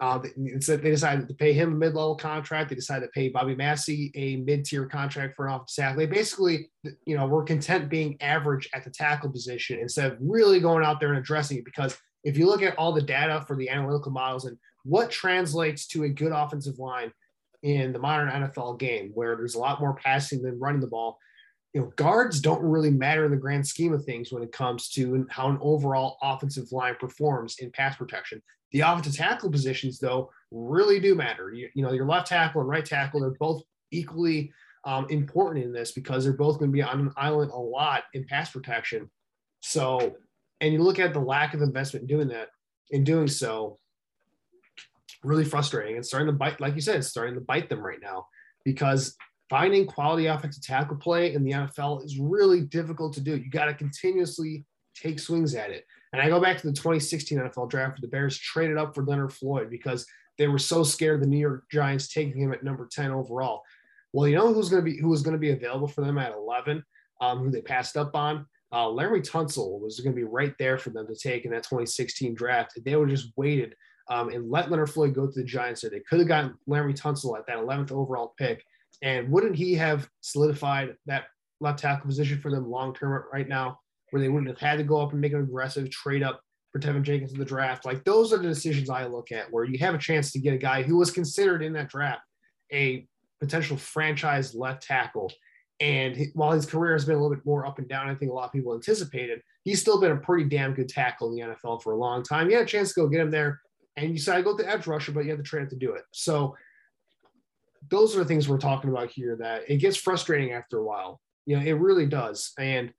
uh, they, they decided to pay him a mid-level contract. They decided to pay Bobby Massie a mid-tier contract for an offensive tackle. They basically, you know, were content being average at the tackle position instead of really going out there and addressing it. Because if you look at all the data for the analytical models and what translates to a good offensive line in the modern NFL game, where there's a lot more passing than running the ball, you know, guards don't really matter in the grand scheme of things when it comes to how an overall offensive line performs in pass protection. The offensive tackle positions, though, really do matter. You, you know, your left tackle and right tackle, they're both equally um, important in this because they're both going to be on an island a lot in pass protection. So, and you look at the lack of investment in doing that, in doing so, really frustrating and starting to bite, like you said, it's starting to bite them right now because finding quality offensive tackle play in the NFL is really difficult to do. You got to continuously take swings at it. And I go back to the 2016 NFL draft where the Bears traded up for Leonard Floyd because they were so scared the New York Giants taking him at number 10 overall. Well, you know who's going to be who was going to be available for them at 11, um, who they passed up on. Uh, Laremy Tunsil was going to be right there for them to take in that 2016 draft. They would have just waited um, and let Leonard Floyd go to the Giants. So they could have gotten Larry Tunsil at that 11th overall pick and wouldn't he have solidified that left tackle position for them long term right now, where they wouldn't have had to go up and make an aggressive trade up for Teven Jenkins in the draft? Like those are the decisions I look at, where you have a chance to get a guy who was considered in that draft a potential franchise left tackle. And while his career has been a little bit more up and down, I think a lot of people anticipated, he's still been a pretty damn good tackle in the NFL for a long time. You had a chance to go get him there, and you decided I go to edge rusher, but you had to trade to do it. So those are the things we're talking about here that it gets frustrating after a while. You know, it really does. And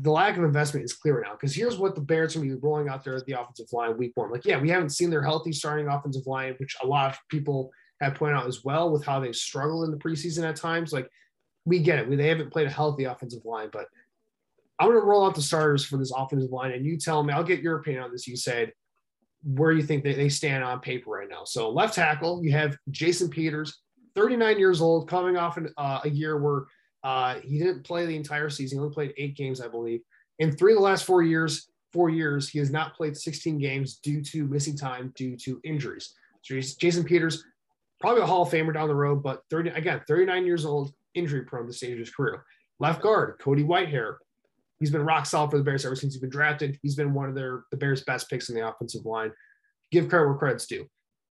the lack of investment is clear now because here's what the Bears are going to be rolling out there at the offensive line week one. Like, yeah, we haven't seen their healthy starting offensive line, which a lot of people have pointed out as well with how they struggle in the preseason at times. Like, we get it. We, they haven't played a healthy offensive line, but I'm going to roll out the starters for this offensive line. And you tell me, I'll get your opinion on this. Usayd, where you think they, they stand on paper right now. So left tackle, you have Jason Peters, 39 years old, coming off an, uh, a year where uh, he didn't play the entire season. He only played eight games, I believe. In three of the last four years, four years, he has not played 16 games due to missing time due to injuries. So Jason Peters, probably a Hall of Famer down the road, but 30 again, 39 years old, injury prone to stage of his career. Left guard, Cody Whitehair. He's been rock solid for the Bears ever since he's been drafted. He's been one of their the Bears' best picks in the offensive line. Give credit where credit's due.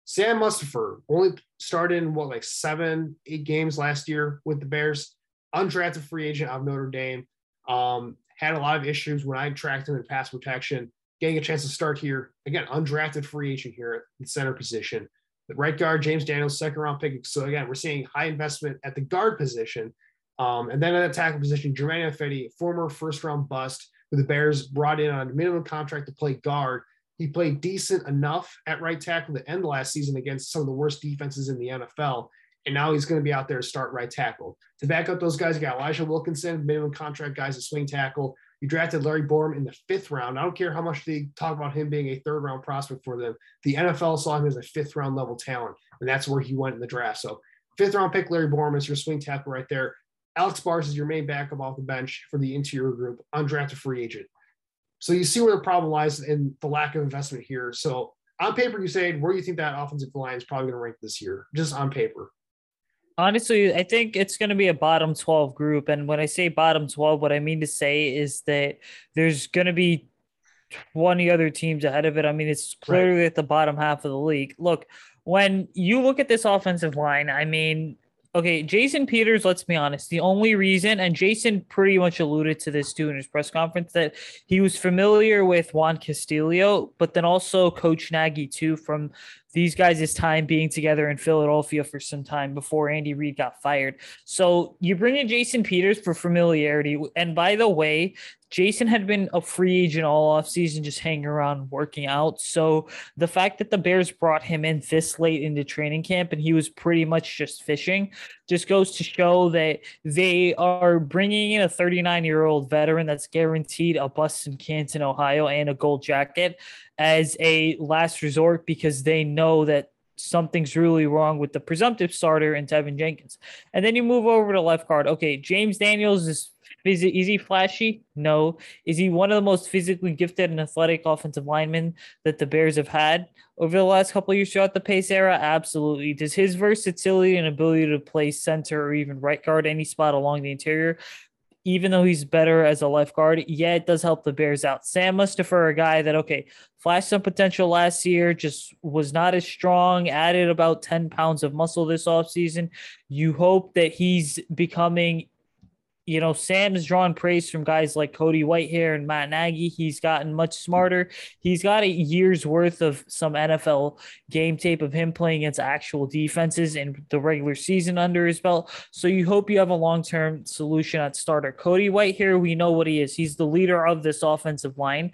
Sam Mustipher only started in what like seven, eight games last year with the Bears. Undrafted free agent out of Notre Dame. Um, had a lot of issues when I tracked him in pass protection. Getting a chance to start here again, undrafted free agent here at the center position. The right guard, James Daniels, second round pick. So again, we're seeing high investment at the guard position. Um, and then at the tackle position, Germain Ifedi, former first round bust, who the Bears brought in on a minimum contract to play guard. He played decent enough at right tackle to end last season against some of the worst defenses in the NFL. And now he's going to be out there to start right tackle. To back up those guys, you got Elijah Wilkinson, minimum contract guys at swing tackle. You drafted Larry Borom in the fifth round. I don't care how much they talk about him being a third round prospect for them. The NFL saw him as a fifth round level talent, and that's where he went in the draft. So, fifth round pick, Larry Borom is your swing tackle right there. Alex Bars is your main backup off the bench for the interior group, undrafted free agent. So you see where the problem lies in the lack of investment here. So on paper, Usayd where do you think that offensive line is probably going to rank this year, just on paper. Honestly, I think it's going to be a bottom 12 group. And when I say bottom 12, what I mean to say is that there's going to be 20 other teams ahead of it. I mean, it's clearly right. at the bottom half of the league. Look, when you look at this offensive line, I mean, okay, Jason Peters, let's be honest, the only reason, and Jason pretty much alluded to this too in his press conference, that he was familiar with Juan Castillo, but then also Coach Nagy too from these guys' time being together in Philadelphia for some time before Andy Reid got fired. So you bring in Jason Peters for familiarity. And by the way, Jason had been a free agent all offseason, just hanging around working out. So the fact that the Bears brought him in this late into training camp and he was pretty much just fishing just goes to show that they are bringing in a 39 year old veteran that's guaranteed a bus in Canton, Ohio, and a gold jacket as a last resort because they know that something's really wrong with the presumptive starter and Teven Jenkins. And then you move over to left guard. Okay, James Daniels is is he flashy? No. Is he one of the most physically gifted and athletic offensive linemen that the Bears have had over the last couple years throughout the pace era? Absolutely. Does his versatility and ability to play center or even right guard any spot along the interior even though he's better as a left guard, yeah, it does help the Bears out. Sam Mustipher, a guy that, okay, flashed some potential last year, just was not as strong, added about 10 pounds of muscle this offseason. You hope that he's becoming you know, Sam's drawn praise from guys like Cody Whitehair and Matt Nagy. He's gotten much smarter. He's got a year's worth of some NFL game tape of him playing against actual defenses in the regular season under his belt. So you hope you have a long term solution at starter. Cody Whitehair, we know what he is. He's the leader of this offensive line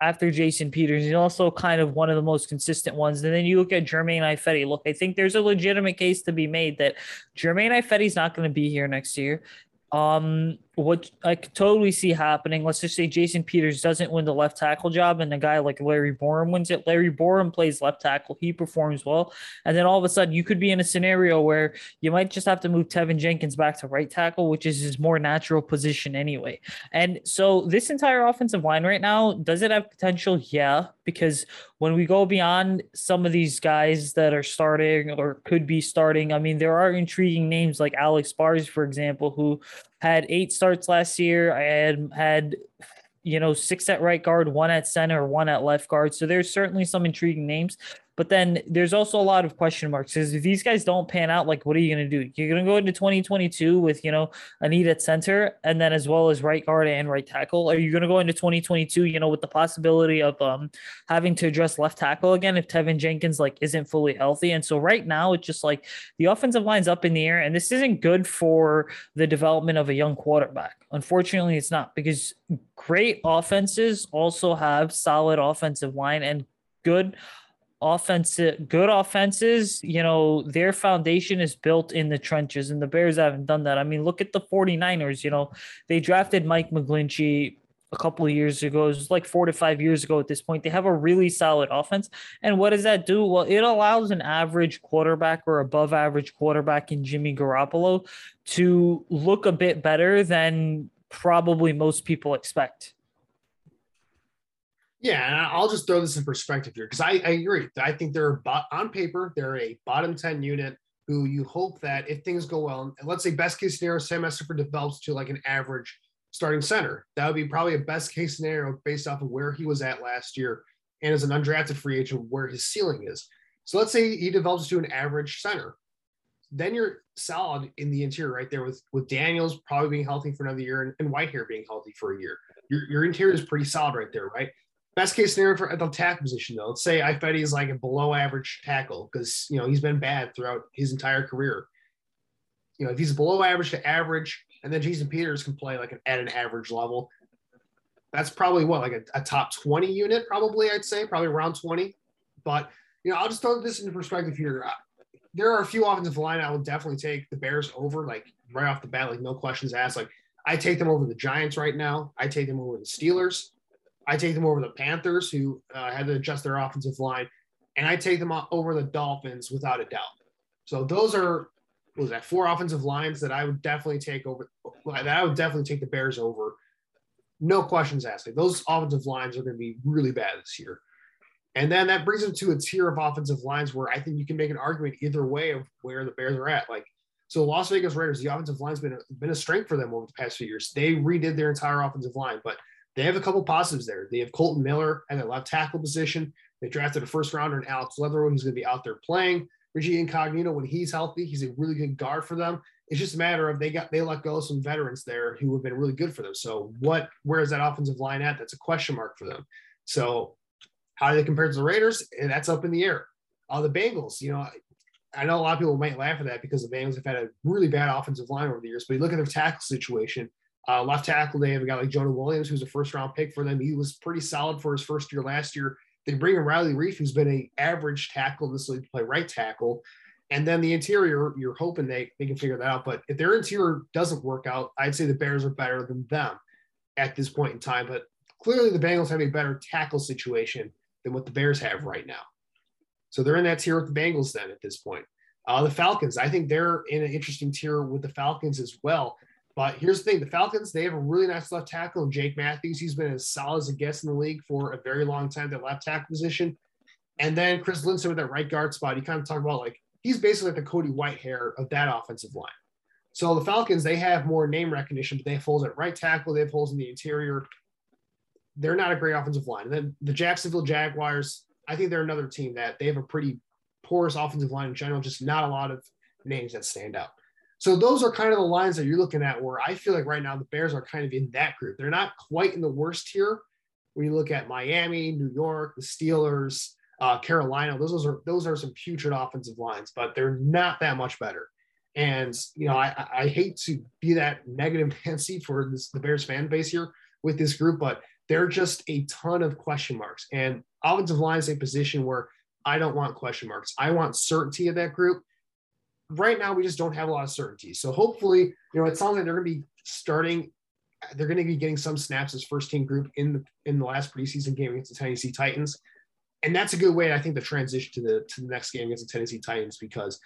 after Jason Peters. He's also kind of one of the most consistent ones. And then you look at Germain Ifedi. Look, I think there's a legitimate case to be made that Germain Ifedi's not going to be here next year. Um, what I could totally see happening. Let's just say Jason Peters doesn't win the left tackle job, and a guy like Larry Borom wins it. Larry Borom plays left tackle, he performs well, and then all of a sudden you could be in a scenario where you might just have to move Teven Jenkins back to right tackle, which is his more natural position anyway. And so this entire offensive line right now does it have potential? Yeah, because when we go beyond some of these guys that are starting or could be starting, I mean, there are intriguing names like Alex Bars, for example, who had eight starts last year. I had had you know six at right guard, one at center, one at left guard. So there's certainly some intriguing names. But then there's also a lot of question marks because if these guys don't pan out, like what are you going to do? You're going to go into 2022 with, you know, a need at center and then as well as right guard and right tackle. Are you going to go into 2022, you know, with the possibility of um having to address left tackle again if Teven Jenkins like isn't fully healthy? And so right now it's just like the offensive line's up in the air and this isn't good for the development of a young quarterback. Unfortunately, it's not because great offenses also have solid offensive line and good offensive good offenses you know their foundation is built in the trenches and the bears haven't done that. I mean look at the 49ers you know they drafted mike mcglinchey a couple of years ago. It was like four to five years ago at this point. They have a really solid offense. And what does that do? Well it allows an average quarterback or above average quarterback in jimmy garoppolo to look a bit better than probably most people expect Yeah, and I'll just throw this in perspective here because I, I agree. I think they're on paper they're a bottom ten unit who you hope that if things go well, and let's say best case scenario, Sam Esterford develops to like an average starting center. That would be probably a best case scenario based off of where he was at last year and as an undrafted free agent where his ceiling is. So let's say he develops to an average center. Then you're solid in the interior right there with with Daniels probably being healthy for another year and, and Whitehair being healthy for a year. Your, your interior is pretty solid right there, right? Best case scenario for at the tackle position, though. Let's say Ifedi is like a below average tackle because you know he's been bad throughout his entire career. You know, if he's below average to average, and then Jason Peters can play like an, at an average level, that's probably what like a, a top 20 unit, probably I'd say, probably around 20. But you know, I'll just throw this into perspective here. There are a few offensive line I will definitely take the Bears over, like right off the bat, like no questions asked. Like I take them over the Giants right now. I take them over the Steelers. I take them over the Panthers, who uh, had to adjust their offensive line, and I take them over the Dolphins without a doubt. So those are was that four offensive lines that I would definitely take over. That I would definitely take the Bears over. No questions asked. Those offensive lines are going to be really bad this year. And then that brings them to a tier of offensive lines where I think you can make an argument either way of where the Bears are at. Like, so Las Vegas Raiders, the offensive line's been a, been a strength for them over the past few years. They redid their entire offensive line, but they have a couple positives there. They have Kolton Miller at the left tackle position. They drafted a first rounder in Alex Leatherwood, who's going to be out there playing. Richie Incognito, when he's healthy, he's a really good guard for them. It's just a matter of they got they let go of some veterans there who have been really good for them. So what where is that offensive line at? That's a question mark for them. So how do they compare to the Raiders? And that's up in the air. Uh, the Bengals, you know, I know a lot of people might laugh at that because the Bengals have had a really bad offensive line over the years, but you look at their tackle situation. Uh, left tackle, they have a guy like Jonah Williams, who's a first round pick for them. He was pretty solid for his first year last year. They bring in Riley Reiff, who's been an average tackle this league to play right tackle. And then the interior, you're hoping they, they can figure that out. But if their interior doesn't work out, I'd say the Bears are better than them at this point in time. But clearly the Bengals have a better tackle situation than what the Bears have right now. So they're in that tier with the Bengals then at this point. Uh, the Falcons, I think they're in an interesting tier with the Falcons as well. But here's the thing: the Falcons they have a really nice left tackle, and Jake Matthews. He's been as solid as a guest in the league for a very long time. That left tackle position, and then Chris Lindstrom with that right guard spot. He kind of talked about like he's basically like the Cody Whitehair of that offensive line. So the Falcons they have more name recognition, but they have holes at right tackle. They have holes in the interior. They're not a great offensive line. And then the Jacksonville Jaguars, I think they're another team that they have a pretty porous offensive line in general. Just not a lot of names that stand out. So those are kind of the lines that you're looking at where I feel like right now the Bears are kind of in that group. They're not quite in the worst tier. When you look at Miami, New York, the Steelers, uh, Carolina, those, those are those are some putrid offensive lines, but they're not that much better. And you know, I, I hate to be that negative Nancy for this, the Bears fan base here with this group, but they're just a ton of question marks. And offensive line is a position where I don't want question marks. I want certainty of that group right now we just don't have a lot of certainty. So hopefully, you know, it sounds like they're going to be starting. They're going to be getting some snaps as first team group in the in the last preseason game against the Tennessee Titans, and that's a good way, I think, to transition to the to the next game against the Tennessee Titans because,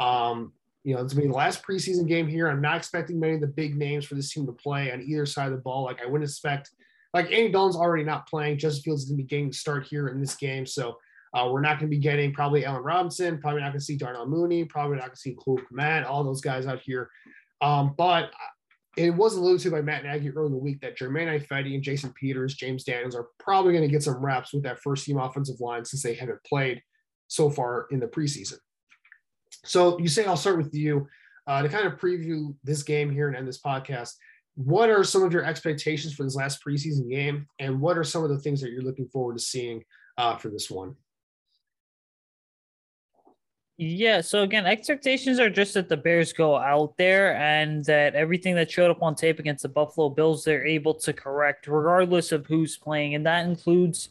um, you know, it's going to be the last preseason game here. I'm not expecting many of the big names for this team to play on either side of the ball. Like I wouldn't expect, like Andy Dalton's already not playing. Justin Fields is going to be getting the start here in this game, so uh, we're not going to be getting probably Allen Robinson, probably not going to see Darnell Mooney, probably not going to see Khalil Mack, all those guys out here. Um, but it was alluded to by Matt Nagy earlier in the week that Germain Ifedi and Jason Peters, James Daniels are probably going to get some reps with that first team offensive line since they haven't played so far in the preseason. So Usayd I'll start with you uh, to kind of preview this game here and end this podcast. What are some of your expectations for this last preseason game, and what are some of the things that you're looking forward to seeing uh, for this one? Yeah, so again, expectations are just that the Bears go out there and that everything that showed up on tape against the Buffalo Bills, they're able to correct regardless of who's playing. And that includes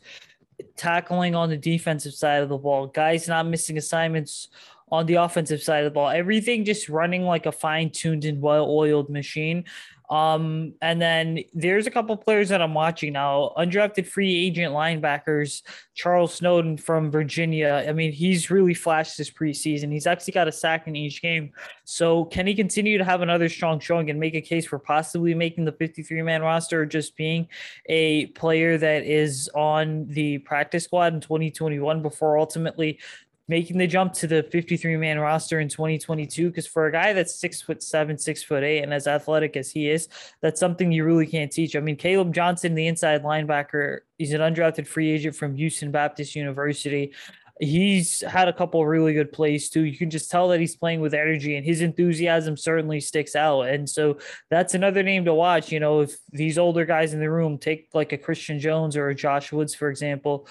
tackling on the defensive side of the ball, guys not missing assignments on the offensive side of the ball, everything just running like a fine tuned and well oiled machine. Um, and then there's a couple players that I'm watching now. Undrafted free agent linebackers, Charles Snowden from Virginia. I mean, he's really flashed this preseason. He's actually got a sack in each game. So can he continue to have another strong showing and make a case for possibly making the 53 man roster or just being a player that is on the practice squad in 2021 before ultimately making the jump to the 53 man roster in 2022 because for a guy that's six foot seven six foot eight and as athletic as he is that's something you really can't teach. I mean caleb johnson the inside linebacker he's an undrafted free agent from houston baptist university. He's had a couple really good plays too. You can just tell that he's playing with energy and his enthusiasm certainly sticks out. And so that's another name to watch you know if these older guys in the room take like a christian jones or a josh woods for example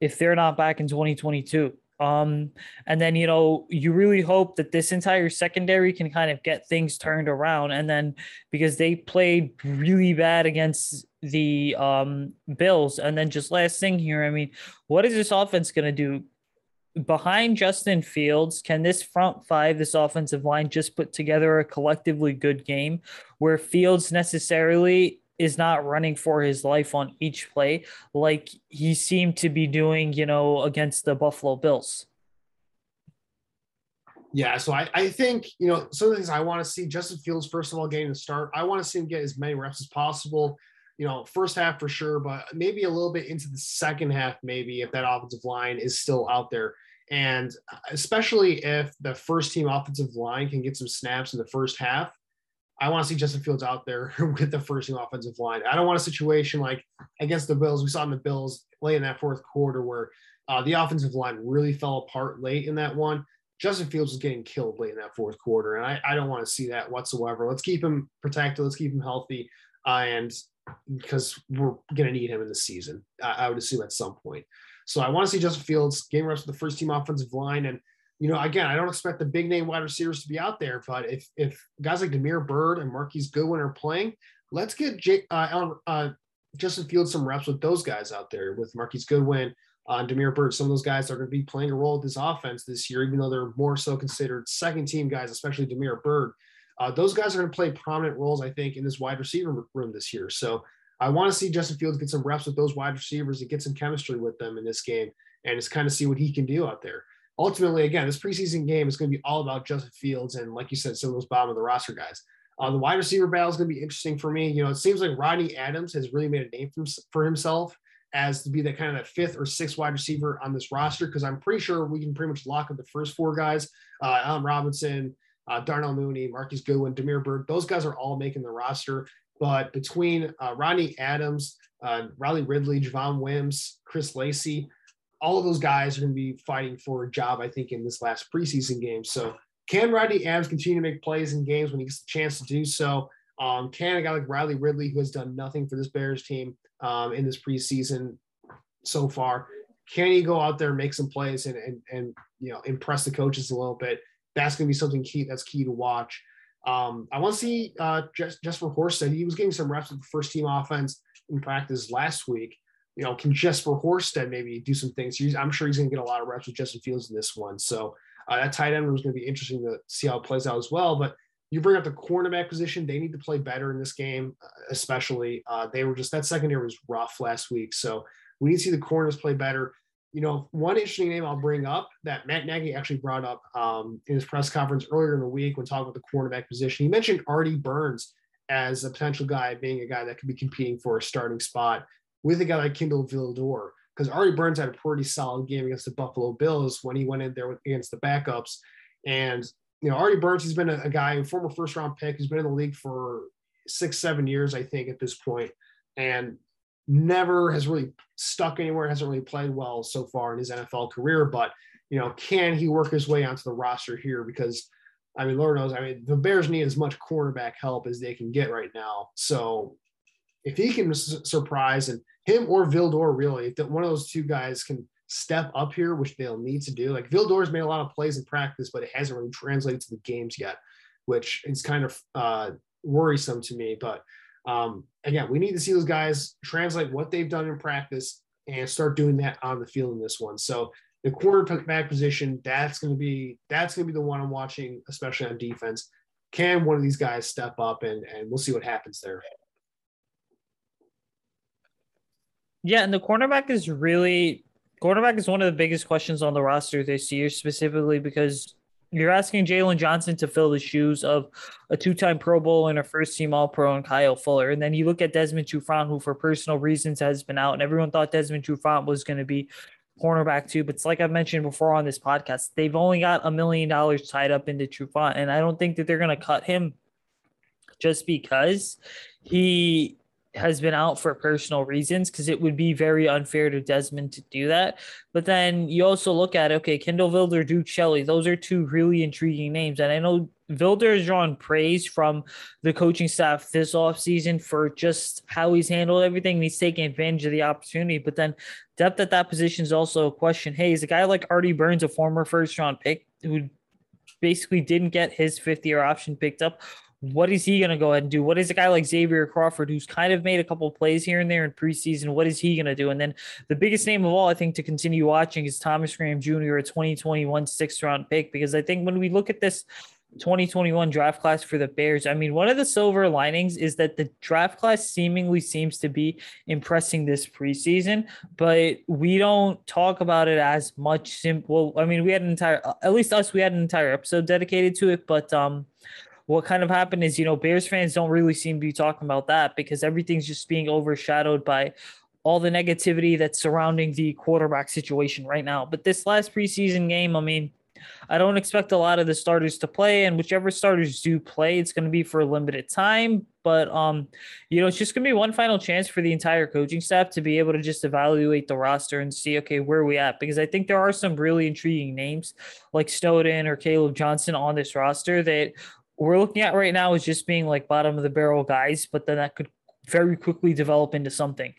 if they're not back in 2022 um, and then, you know, you really hope that this entire secondary can kind of get things turned around. And then because they played really bad against the um, Bills. And then just last thing here, I mean, what is this offense going to do? Behind Justin Fields, can this front five, this offensive line, just put together a collectively good game where Fields necessarily is not running for his life on each play like he seemed to be doing, you know, against the Buffalo Bills. Yeah, so I, I think, you know, some of the things I want to see Justin Fields, first of all, getting the start. I want to see him get as many reps as possible. You know, first half for sure, but maybe a little bit into the second half, maybe if that offensive line is still out there. And uh, especially if the first team offensive line can get some snaps in the first half, I want to see Justin Fields out there with the first team offensive line. I don't want a situation like against the Bills. We saw in the Bills late in that fourth quarter where uh, the offensive line really fell apart late in that one. Justin Fields was getting killed late in that fourth quarter, and I, I don't want to see that whatsoever. Let's keep him protected. Let's keep him healthy, uh, and because we're going to need him in the season, I, I would assume at some point. So I want to see Justin Fields game reps with the first team offensive line and you know, again, I don't expect the big name wide receivers to be out there, but if if guys like Damiere Byrd and Marquise Goodwin are playing, let's get Jake, uh, uh, Justin Fields some reps with those guys out there with Marquise Goodwin, uh, Damiere Byrd. Some of those guys are going to be playing a role with this offense this year, even though they're more so considered second team guys, especially Damiere Byrd. Uh, those guys are going to play prominent roles, I think, in this wide receiver room this year. So I want to see Justin Fields get some reps with those wide receivers and get some chemistry with them in this game and just kind of see what he can do out there ultimately, again, this preseason game is going to be all about Justin Fields and, like you said, some of those bottom of the roster guys. Uh, the wide receiver battle is going to be interesting for me. You know, it seems like Rodney Adams has really made a name for, himself as to be the kind of that fifth or sixth wide receiver on this roster because I'm pretty sure we can pretty much lock up the first four guys: uh, Allen Robinson, uh, Darnell Mooney, Marquise Goodwin, Damiere Byrd. Those guys are all making the roster. But between uh, Rodney Adams, uh, Riley Ridley, Javon Wims, Chris Lacey, all of those guys are going to be fighting for a job, I think, in this last preseason game. So can Rodney Adams continue to make plays in games when he gets the chance to do so? Um, can a guy like Riley Ridley, who has done nothing for this Bears team um, in this preseason so far, can he go out there and make some plays and, and, and you know impress the coaches a little bit? That's going to be something key. That's key to watch. Um, I want to see uh, Jesper Horsted. He was getting some reps with the first team offense in practice last week you know, can Jesper Horsted maybe do some things? He's, I'm sure he's going to get a lot of reps with Justin Fields in this one. So uh, that tight end was going to be interesting to see how it plays out as well. But you bring up the cornerback position; they need to play better in this game, uh, especially. Uh, they were just that secondary was rough last week, so we need to see the corners play better. You know, one interesting name I'll bring up that Matt Nagy actually brought up um, in his press conference earlier in the week when talking about the cornerback position. He mentioned Artie Burns as a potential guy being a guy that could be competing for a starting spot with a guy like Kindle Vildor, because Artie Burns had a pretty solid game against the Buffalo Bills when he went in there against the backups. And, you know, Artie Burns, he's been a, a guy, a former first round pick, he's been in the league for six, seven years, I think, at this point, and never has really stuck anywhere, hasn't really played well so far in his NFL career. But, you know, can he work his way onto the roster here? Because I mean, Lord knows, I mean, the Bears need as much cornerback help as they can get right now. So if he can surprise and him or Vildor really, if one of those two guys can step up here, which they'll need to do. Like Vildor's made a lot of plays in practice, but it hasn't really translated to the games yet, which is kind of uh, worrisome to me. But um, again, we need to see those guys translate what they've done in practice and start doing that on the field in this one. So the quarterback position, that's going to be that's going to be the one I'm watching, especially on defense. can one of these guys step up and and we'll see what happens there. Yeah, and the cornerback is really cornerback is one of the biggest questions on the roster this year, specifically because you're asking Jaylon Johnson to fill the shoes of a two-time Pro Bowl and a first-team All-Pro and Kyle Fuller, and then you look at Desmond Trufant, who for personal reasons has been out, and everyone thought Desmond Trufant was going to be cornerback too. But it's like I've mentioned before on this podcast, they've only got a million dollars tied up into Trufant, and I don't think that they're going to cut him just because he has been out for personal reasons because it would be very unfair to Desmond to do that. But then you also look at okay, Kindle Vildor, Duke Shelley, those are two really intriguing names. And I know Vildor has drawn praise from the coaching staff this offseason for just how he's handled everything. He's taking advantage of the opportunity. But then depth at that position is also a question. Hey, is a guy like Artie Burns, a former first round pick who basically didn't get his fifth year option picked up? What is he going to go ahead and do? What is a guy like Xavier Crawford, who's kind of made a couple plays here and there in preseason? What is he going to do? And then the biggest name of all, I think, to continue watching is Thomas Graham Jr., a 2021 sixth round pick, because I think when we look at this 2021 draft class for the Bears, I mean, one of the silver linings is that the draft class seemingly seems to be impressing this preseason, but we don't talk about it as much. Simple. I mean, we had an entire, at least us, we had an entire episode dedicated to it, but um, what kind of happened is, you know, Bears fans don't really seem to be talking about that because everything's just being overshadowed by all the negativity that's surrounding the quarterback situation right now. But this last preseason game, I mean, I don't expect a lot of the starters to play, and whichever starters do play, it's going to be for a limited time. But um, you know, it's just going to be one final chance for the entire coaching staff to be able to just evaluate the roster and see, okay, where we at? Because I think there are some really intriguing names like Snowden or Caleb Johnson on this roster that we're looking at right now is just being like bottom of the barrel guys, but then that could very quickly develop into something.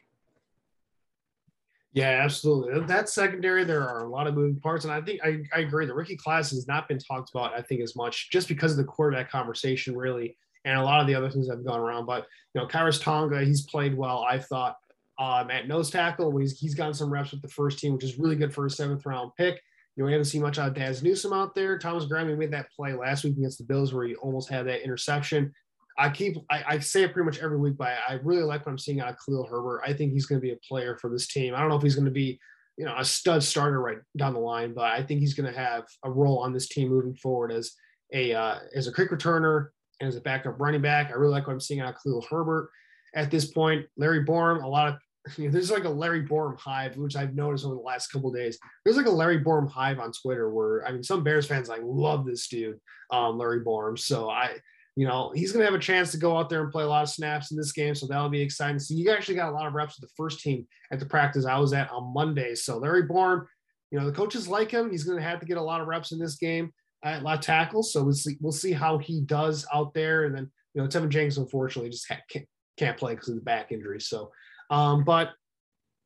Yeah, absolutely. That secondary, there are a lot of moving parts, and I think I, I agree. The rookie class has not been talked about, I think, as much just because of the quarterback conversation, really, and a lot of the other things that have gone around. But you know, Khyiris Tonga, he's played well. I thought um, at nose tackle, he's he's gotten some reps with the first team, which is really good for a seventh round pick. You know, we haven't seen much out of Dazz Newsome out there. Thomas Graham made that play last week against the Bills where he almost had that interception. I keep I, I, say it pretty much every week, but I really like what I'm seeing out of Khalil Herbert. I think he's going to be a player for this team. I don't know if he's going to be, you know, a stud starter right down the line, but I think he's going to have a role on this team moving forward as a uh, as a quick returner and as a backup running back. I really like what I'm seeing out of Khalil Herbert at this point. Larry Borom, a lot of you know, there's like a Larry Borom hive, which I've noticed over the last couple days. There's like a Larry Borom hive on Twitter where I mean, some Bears fans like love this dude, um, Larry Borom. So I, you know, he's gonna have a chance to go out there and play a lot of snaps in this game. So that'll be exciting. So you actually got a lot of reps with the first team at the practice I was at on Monday. So Larry Borom, you know, the coaches like him. He's gonna have to get a lot of reps in this game at lot of tackles. So we'll see, we'll see how he does out there. And then, you know, Teven Jenkins unfortunately just can't, can't play because of the back injury. So um, but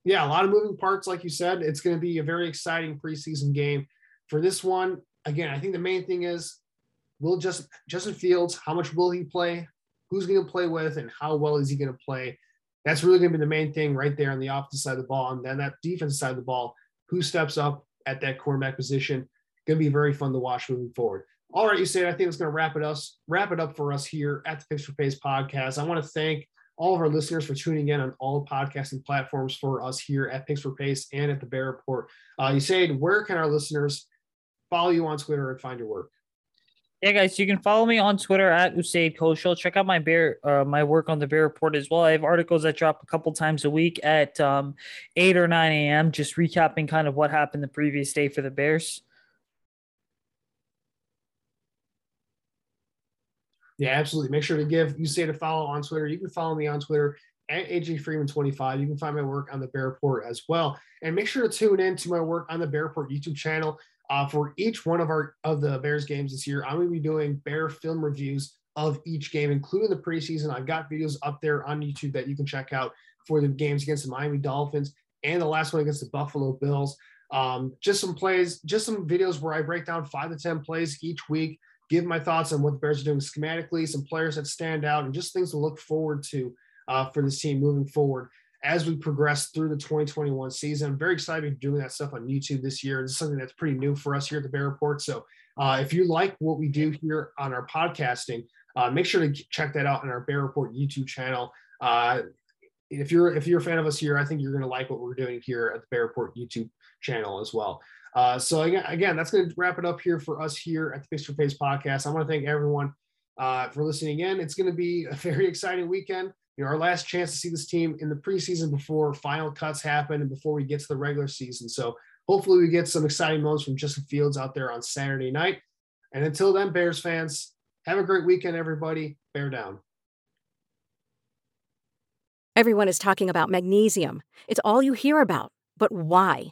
yeah, a lot of moving parts, like you said. It's going to be a very exciting preseason game. For this one, again, I think the main thing is will just Justin Fields, how much will he play? Who's going to play with, and how well is he going to play? That's really going to be the main thing right there on the offensive side of the ball. And then that defensive side of the ball, who steps up at that cornerback position? Going to be very fun to watch moving forward. All right, Usayd I think it's going to wrap it us wrap it up for us here at the for Pace podcast. I want to thank all of our listeners for tuning in on all podcasting platforms for us here at Picks for Pace and at the Bear Report. Uh, Usayd, where can our listeners follow you on Twitter and find your work? Yeah, guys, you can follow me on Twitter at Usayd Koshul. Check out my bear, uh, my work on the Bear Report as well. I have articles that drop a couple times a week at um, eight or nine a.m. Just recapping kind of what happened the previous day for the Bears. Yeah, absolutely. Make sure to give you say to follow on Twitter. You can follow me on Twitter at AJ Freeman25. You can find my work on the Bear Report as well. And make sure to tune in to my work on the Bear Report YouTube channel. Uh, for each one of our of the Bears games this year, I'm going to be doing Bear film reviews of each game, including the preseason. I've got videos up there on YouTube that you can check out for the games against the Miami Dolphins and the last one against the Buffalo Bills. Um, just some plays, just some videos where I break down five to 10 plays each week give my thoughts on what the Bears are doing schematically, some players that stand out, and just things to look forward to uh, for this team moving forward as we progress through the 2021 season. I'm very excited to be doing that stuff on YouTube this year. Is something that's pretty new for us here at the Bear Report. So uh, if you like what we do here on our podcasting, uh, make sure to check that out on our Bear Report YouTube channel. Uh, if you're if you're a fan of us here, I think you're going to like what we're doing here at the Bear Report YouTube channel as well. Uh, so again, again, that's going to wrap it up here for us here at the Picks for Pace podcast. I want to thank everyone uh, for listening again. It's going to be a very exciting weekend. You know, our last chance to see this team in the preseason before final cuts happen and before we get to the regular season. So hopefully we get some exciting moments from Justin Fields out there on Saturday night. And until then, Bears fans, have a great weekend, everybody. Bear down. Everyone is talking about magnesium. It's all you hear about. But why?